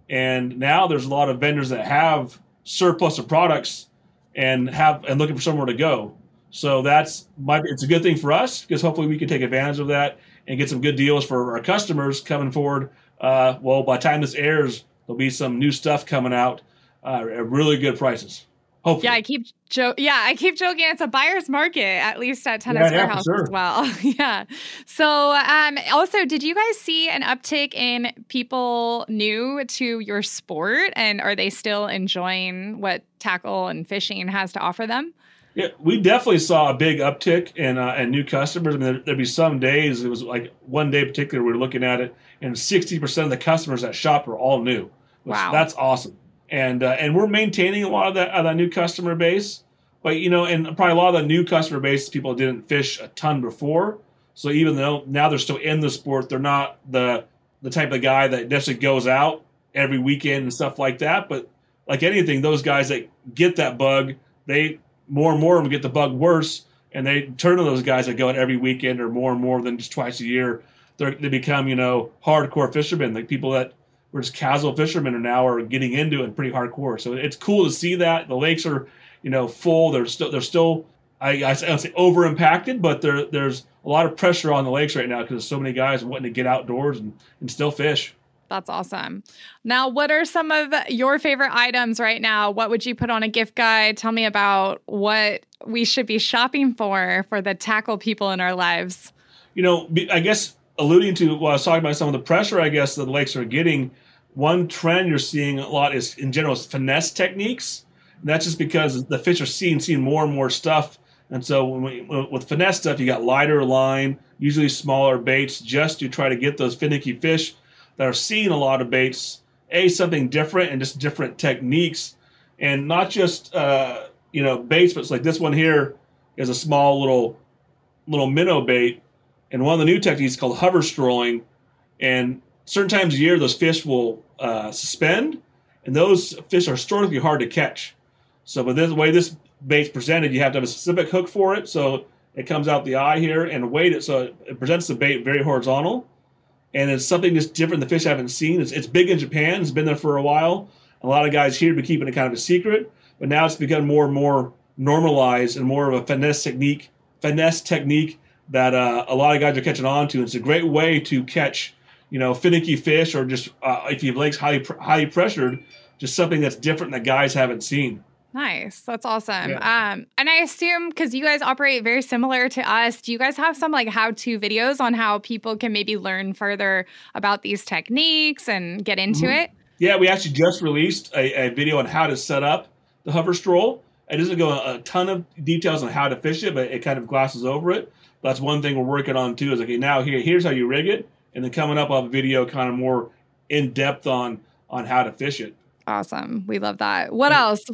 and now there's a lot of vendors that have surplus of products and have and looking for somewhere to go. So that's my, it's a good thing for us because hopefully we can take advantage of that and get some good deals for our customers coming forward. Uh, well, by the time this airs, there'll be some new stuff coming out uh, at really good prices. Hopefully. Yeah, I keep jo- yeah, I keep joking. It's a buyer's market, at least at Tennis yeah, Warehouse yeah, sure. as well. yeah. So, um, also, did you guys see an uptick in people new to your sport, and are they still enjoying what tackle and fishing has to offer them? Yeah, we definitely saw a big uptick in uh, in new customers. I mean, there, would be some days. It was like one day in particular we were looking at it, and sixty percent of the customers that shop were all new. Wow, that's awesome and uh, and we're maintaining a lot of that, of that new customer base. But you know, and probably a lot of the new customer base people didn't fish a ton before. So even though now they're still in the sport, they're not the the type of guy that just goes out every weekend and stuff like that. But like anything, those guys that get that bug, they more and more of them get the bug worse, and they turn to those guys that go out every weekend or more and more than just twice a year. They're, they become you know hardcore fishermen, like people that where just casual fishermen are now are getting into it pretty hardcore. So it's cool to see that the lakes are, you know, full. They're still they're still I, I don't say over impacted, but there there's a lot of pressure on the lakes right now because there's so many guys wanting to get outdoors and, and still fish. That's awesome. Now, what are some of your favorite items right now? What would you put on a gift guide? Tell me about what we should be shopping for for the tackle people in our lives. You know, I guess alluding to what I was talking about some of the pressure, I guess the lakes are getting. One trend you're seeing a lot is in general is finesse techniques. And that's just because the fish are seeing seeing more and more stuff. And so we, with finesse stuff, you got lighter line, usually smaller baits, just to try to get those finicky fish that are seeing a lot of baits. A something different and just different techniques, and not just uh, you know baits, but it's like this one here is a small little little minnow bait, and one of the new techniques called hover strolling, and certain times a year those fish will uh, suspend, and those fish are historically hard to catch. So, but this the way this bait's presented, you have to have a specific hook for it. So it comes out the eye here and weight it so it presents the bait very horizontal, and it's something just different the fish haven't seen. It's, it's big in Japan. It's been there for a while. A lot of guys here have been keeping it kind of a secret, but now it's become more and more normalized and more of a finesse technique, finesse technique that uh, a lot of guys are catching on to. It's a great way to catch, you know, finicky fish or just uh, if you have legs highly highly pressured, just something that's different that guys haven't seen. Nice. That's awesome. Yeah. Um, and I assume because you guys operate very similar to us, do you guys have some like how to videos on how people can maybe learn further about these techniques and get into mm-hmm. it? Yeah, we actually just released a, a, video on how to set up the hover stroll. It doesn't go a ton of details on how to fish it, but it kind of glosses over it. That's one thing we're working on too. Is okay, now here, here's how you rig it, and then coming up on a video kind of more in depth on on how to fish it. Awesome. We love that. What else?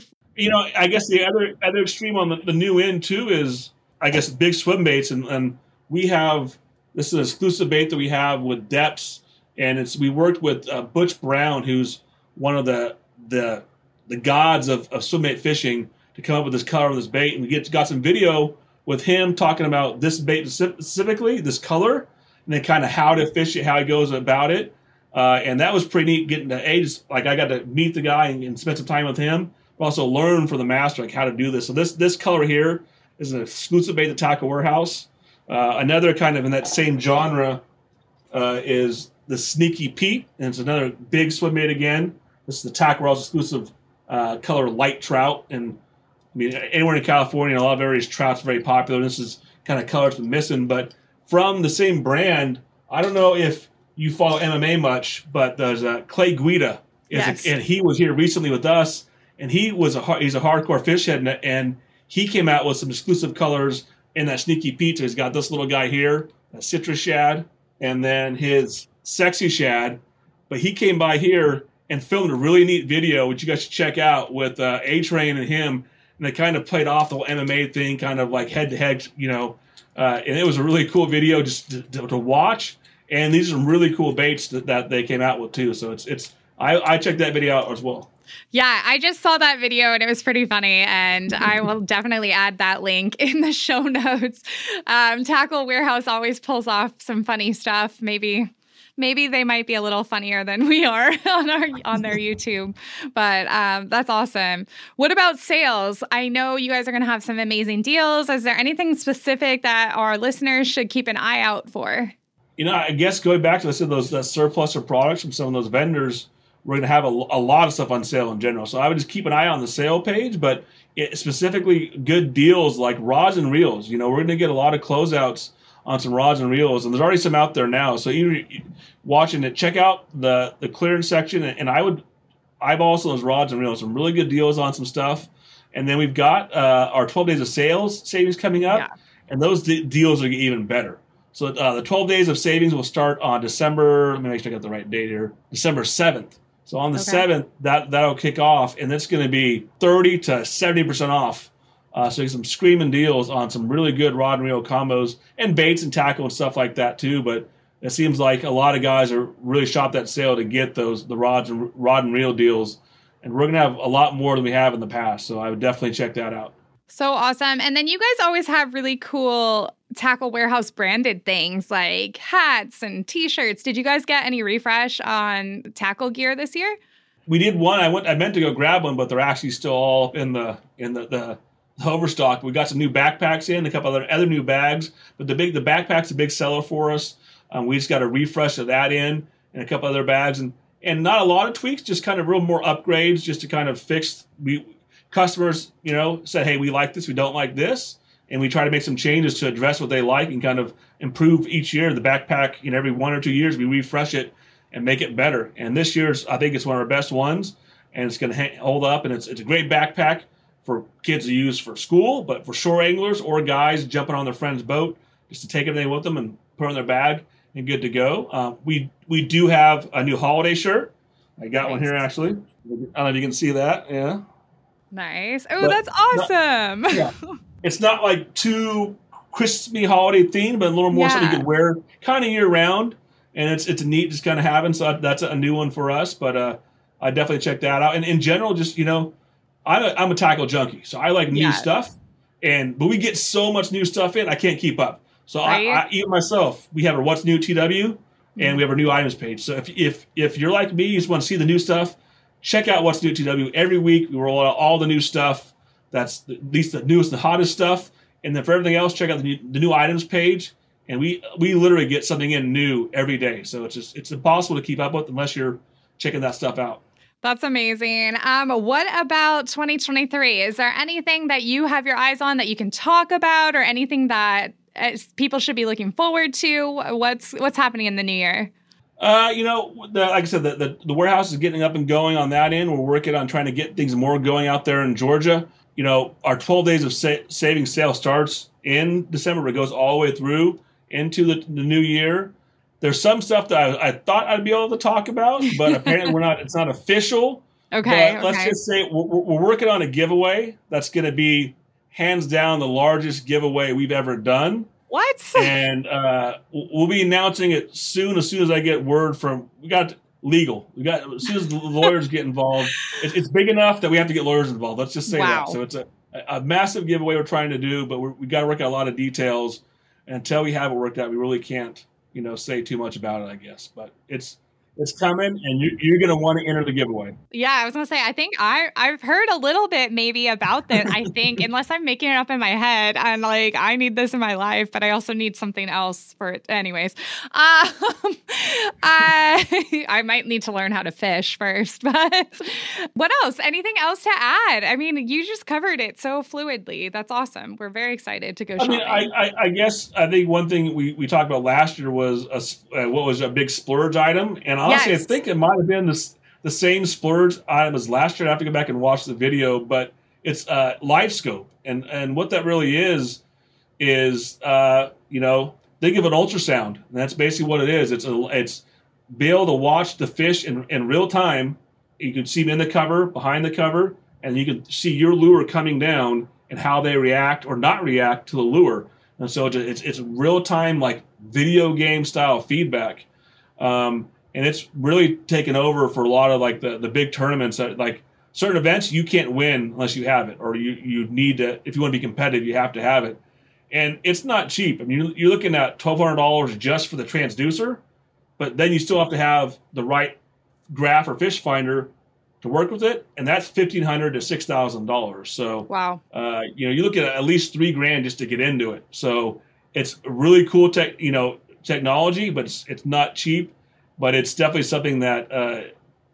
you know, I guess the other other extreme on the, the new end too is I guess big swim baits, and, and we have this is an exclusive bait that we have with Deps, and it's we worked with uh, Butch Brown, who's one of the the the gods of, of swim bait fishing, to come up with this color of this bait, and we get got some video with him talking about this bait specifically, this color, and then kind of how to fish it, how he goes about it. Uh, and that was pretty neat getting to age. Like I got to meet the guy and, and spend some time with him but also learn from the master like how to do this. So this this color here is an exclusive bait at Tackle Warehouse. Uh, another kind of in that same genre uh, is the Sneaky Pete, and it's another big swim bait again. This is the Tackle Warehouse exclusive uh, color light trout, and I mean anywhere in California, a lot of areas trout's very popular. This is kind of color been missing, but from the same brand. I don't know if you follow MMA much, but there's Clay Guida, yes. a, and he was here recently with us and he was a he's a hardcore fish head, and he came out with some exclusive colors in that Sneaky Pete. He's got this little guy here, a citrus shad, and then his sexy shad. But he came by here and filmed a really neat video, which you guys should check out with uh, A Train and him, and they kind of played off the whole MMA thing, kind of like head to head, you know. Uh, and it was a really cool video just to, to, to, watch. And these are really cool baits that, that they came out with too. So it's it's I, I checked that video out as well. Yeah, I just saw that video and it was pretty funny. And I will definitely add that link in the show notes. Um, Tackle Warehouse always pulls off some funny stuff. Maybe maybe they might be a little funnier than we are on our on their YouTube. But um, that's awesome. What about sales? I know you guys are going to have some amazing deals. Is there anything specific that our listeners should keep an eye out for? You know, I guess going back to said those surplus of products from some of those vendors we're going to have a, a, lot of stuff on sale in general. So I would just keep an eye on the sale page, but it, specifically good deals like rods and reels. You know, we're going to get a lot of closeouts on some rods and reels, and there's already some out there now. So even watching it, check out the the clearance section, and I would eyeball some those rods and reels. Some really good deals on some stuff, and then we've got uh, our 12 days of sales savings coming up, yeah. and those deals are even better. So uh, the 12 days of savings will start on December. Let me make sure I got the right date here. December 7th. So on the seventh, that that'll kick off, and it's going to be thirty to seventy percent off. Uh, so some screaming deals on some really good rod and reel combos and baits and tackle and stuff like that too. But it seems like a lot of guys are really shop that sale to get those the rods and rod and reel deals, and we're going to have a lot more than we have in the past. So I would definitely check that out. So awesome. And then you guys always have really cool tackle warehouse branded things like hats and t-shirts. Did you guys get any refresh on tackle gear this year? We did one. I went I meant to go grab one, but they're actually still all in the in the, the overstock. We got some new backpacks in, a couple other other new bags, but the big the backpack's a big seller for us. Um, we just got a refresh of that in and a couple other bags and and not a lot of tweaks, just kind of real more upgrades, just to kind of fix. We customers, you know, said, hey, we like this, we don't like this, and we try to make some changes to address what they like and kind of improve each year. The backpack, you know, every one or two years we refresh it and make it better. And this year's, I think it's one of our best ones, and it's going to hold up. And it's it's a great backpack for kids to use for school, but for shore anglers or guys jumping on their friend's boat, just to take everything with them and put on their bag and good to go. Uh, we we do have a new holiday shirt. I got nice. one here actually. I don't know if you can see that. Yeah. Nice. Oh, but that's awesome. Not, yeah. It's not like too Christmas holiday themed, but a little more yeah. something you can wear kind of year round. And it's it's neat just kind of having. So that's a new one for us. But uh, I definitely check that out. And in general, just you know, I'm a, I'm a tackle junkie, so I like new stuff. And but we get so much new stuff in, I can't keep up. So right? I, I, even myself, we have our what's new TW, and mm-hmm. we have our new items page. So if if if you're like me, you just want to see the new stuff, check out what's new TW. Every week we roll out all the new stuff. That's the, at least the newest and hottest stuff. And then for everything else, check out the new, the new items page. And we we literally get something in new every day. So it's just it's impossible to keep up with unless you're checking that stuff out. That's amazing. Um, what about 2023? Is there anything that you have your eyes on that you can talk about, or anything that people should be looking forward to? What's what's happening in the new year? Uh, you know, the, like I said, the, the, the, warehouse is getting up and going on that end. We're working on trying to get things more going out there in Georgia. You know, our 12 days of sa- saving sale starts in December, but goes all the way through into the, the new year. There's some stuff that I, I, thought I'd be able to talk about, but apparently we're not. It's not official. Okay. But let's just say we're, we're working on a giveaway that's going to be hands down the largest giveaway we've ever done. What? And uh, we'll be announcing it soon. As soon as I get word from, we got legal. We got as soon as the lawyers get involved, it's, it's big enough that we have to get lawyers involved. Let's just say wow. that. So it's a, a massive giveaway we're trying to do, but we got to work out a lot of details. And until we have it worked out, we really can't, you know, say too much about it. I guess, but it's it's coming, and you, you're going to want to enter the giveaway. Yeah, I was going to say. I think I I've heard a little bit maybe about this. I think unless I'm making it up in my head, and like I need this in my life, but I also need something else for it. Anyways, um, I I might need to learn how to fish first. But what else? Anything else to add? I mean, you just covered it so fluidly. That's awesome. We're very excited to go. I mean, I, I, I guess I think one thing we we talked about last year was a, uh, what was a big splurge item, and honestly, yes. I think it might have been this, the same splurge item as last year. I have to go back and watch the video, but it's uh, LiveScope, and and what that really is is uh, you know think of an ultrasound. And that's basically what it is. It's a it's be able to watch the fish in, in real time. You can see them in the cover, behind the cover, and you can see your lure coming down and how they react or not react to the lure. And so it's it's real time like video game style feedback. Um, and it's really taken over for a lot of like the, the big tournaments that like certain events you can't win unless you have it or you, you need to if you want to be competitive you have to have it. And it's not cheap. I mean you're looking at $1200 just for the transducer but then you still have to have the right graph or fish finder to work with it and that's $1500 to $6000 so wow. uh, you know you look at at least three grand just to get into it. So it's really cool tech you know technology but it's, it's not cheap but it's definitely something that uh,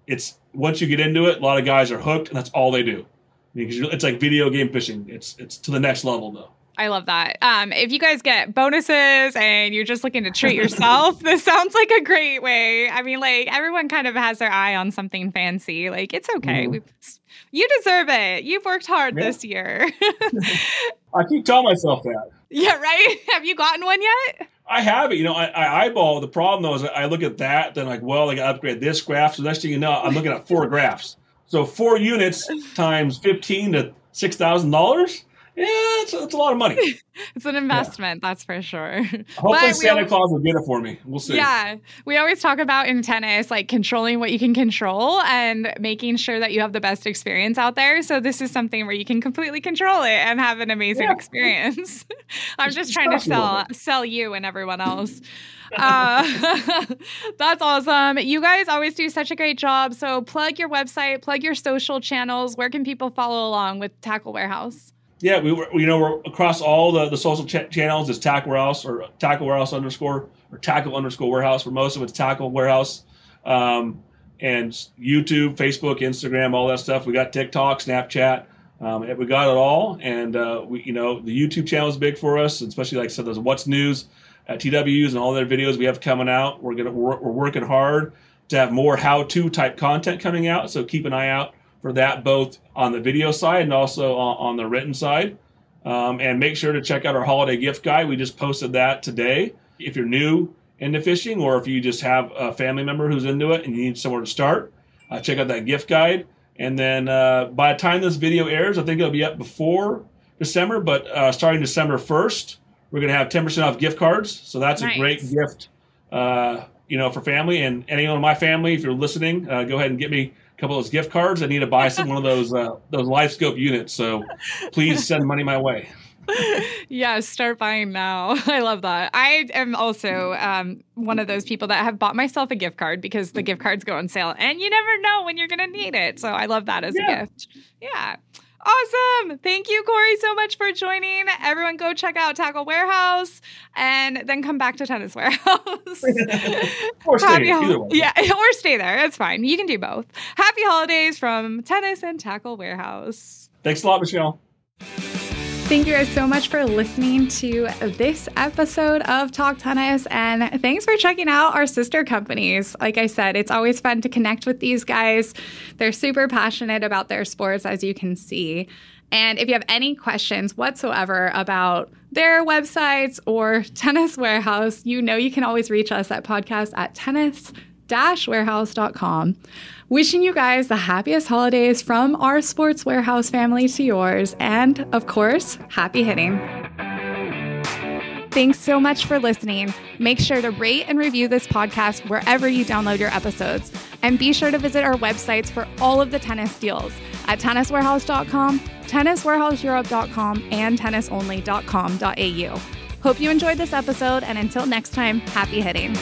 it's once you get into it, a lot of guys are hooked, and that's all they do because it's like video game fishing. It's it's to the next level though. I love that. Um, if you guys get bonuses and you're just looking to treat yourself, this sounds like a great way. I mean, like everyone kind of has their eye on something fancy. Like it's okay. Mm-hmm. you deserve it. You've worked hard yeah. this year. I keep telling myself that. Yeah, right. Have you gotten one yet? I have it. You know, I, I eyeball. The problem though is I look at that, then like, well, I got to upgrade this graph. So next thing you know, I'm looking at four graphs. So four units times fifteen to six thousand dollars. Yeah, it's, it's a lot of money. it's an investment, yeah. that's for sure. Hopefully, Santa always, Claus will get it for me. We'll see. Yeah, we always talk about in tennis, like controlling what you can control and making sure that you have the best experience out there. So this is something where you can completely control it and have an amazing yeah. experience. I'm just trying to sell sell you and everyone else. uh, that's awesome. You guys always do such a great job. So plug your website, plug your social channels. Where can people follow along with Tackle Warehouse? Yeah, we were, you know, we're across all the, the social ch- channels. It's Tackle Warehouse or Tackle Warehouse underscore or Tackle underscore Warehouse. For most of it's Tackle Warehouse. Um, and YouTube, Facebook, Instagram, all that stuff. We got TikTok, Snapchat. Um, we got it all. And, uh, we, you know, the YouTube channel is big for us, especially like I said, there's What's News at TWs and all their videos we have coming out. We're going to, we're, we're working hard to have more how to type content coming out. So keep an eye out for that both on the video side and also on, on the written side. Um, and make sure to check out our holiday gift guide. We just posted that today. If you're new into fishing, or if you just have a family member who's into it and you need somewhere to start, uh, check out that gift guide. And then uh, by the time this video airs, I think it'll be up before December, but uh, starting December 1st, we're going to have 10% off gift cards. So that's nice. a great gift, uh, you know, for family. And anyone in my family, if you're listening, uh, go ahead and get me couple of those gift cards. I need to buy some one of those uh, those LiveScope units. So please send money my way. yeah, start buying now. I love that. I am also um, one of those people that have bought myself a gift card because the gift cards go on sale, and you never know when you're going to need it. So I love that as yeah. a gift. Yeah. Awesome. Thank you, Corey, so much for joining. Everyone go check out Tackle Warehouse and then come back to Tennis Warehouse. or stay ho- Yeah, or stay there. It's fine. You can do both. Happy holidays from Tennis and Tackle Warehouse. Thanks a lot, Michelle. Thank you guys so much for listening to this episode of Talk Tennis. And thanks for checking out our sister companies. Like I said, it's always fun to connect with these guys. They're super passionate about their sports, as you can see. And if you have any questions whatsoever about their websites or Tennis Warehouse, you know you can always reach us at podcast at tennis warehouse.com. Wishing you guys the happiest holidays from our Sports Warehouse family to yours, and of course, happy hitting. Thanks so much for listening. Make sure to rate and review this podcast wherever you download your episodes. And be sure to visit our websites for all of the tennis deals at tenniswarehouse.com, tenniswarehouseeurope.com, and tennisonly.com.au. Hope you enjoyed this episode, and until next time, happy hitting.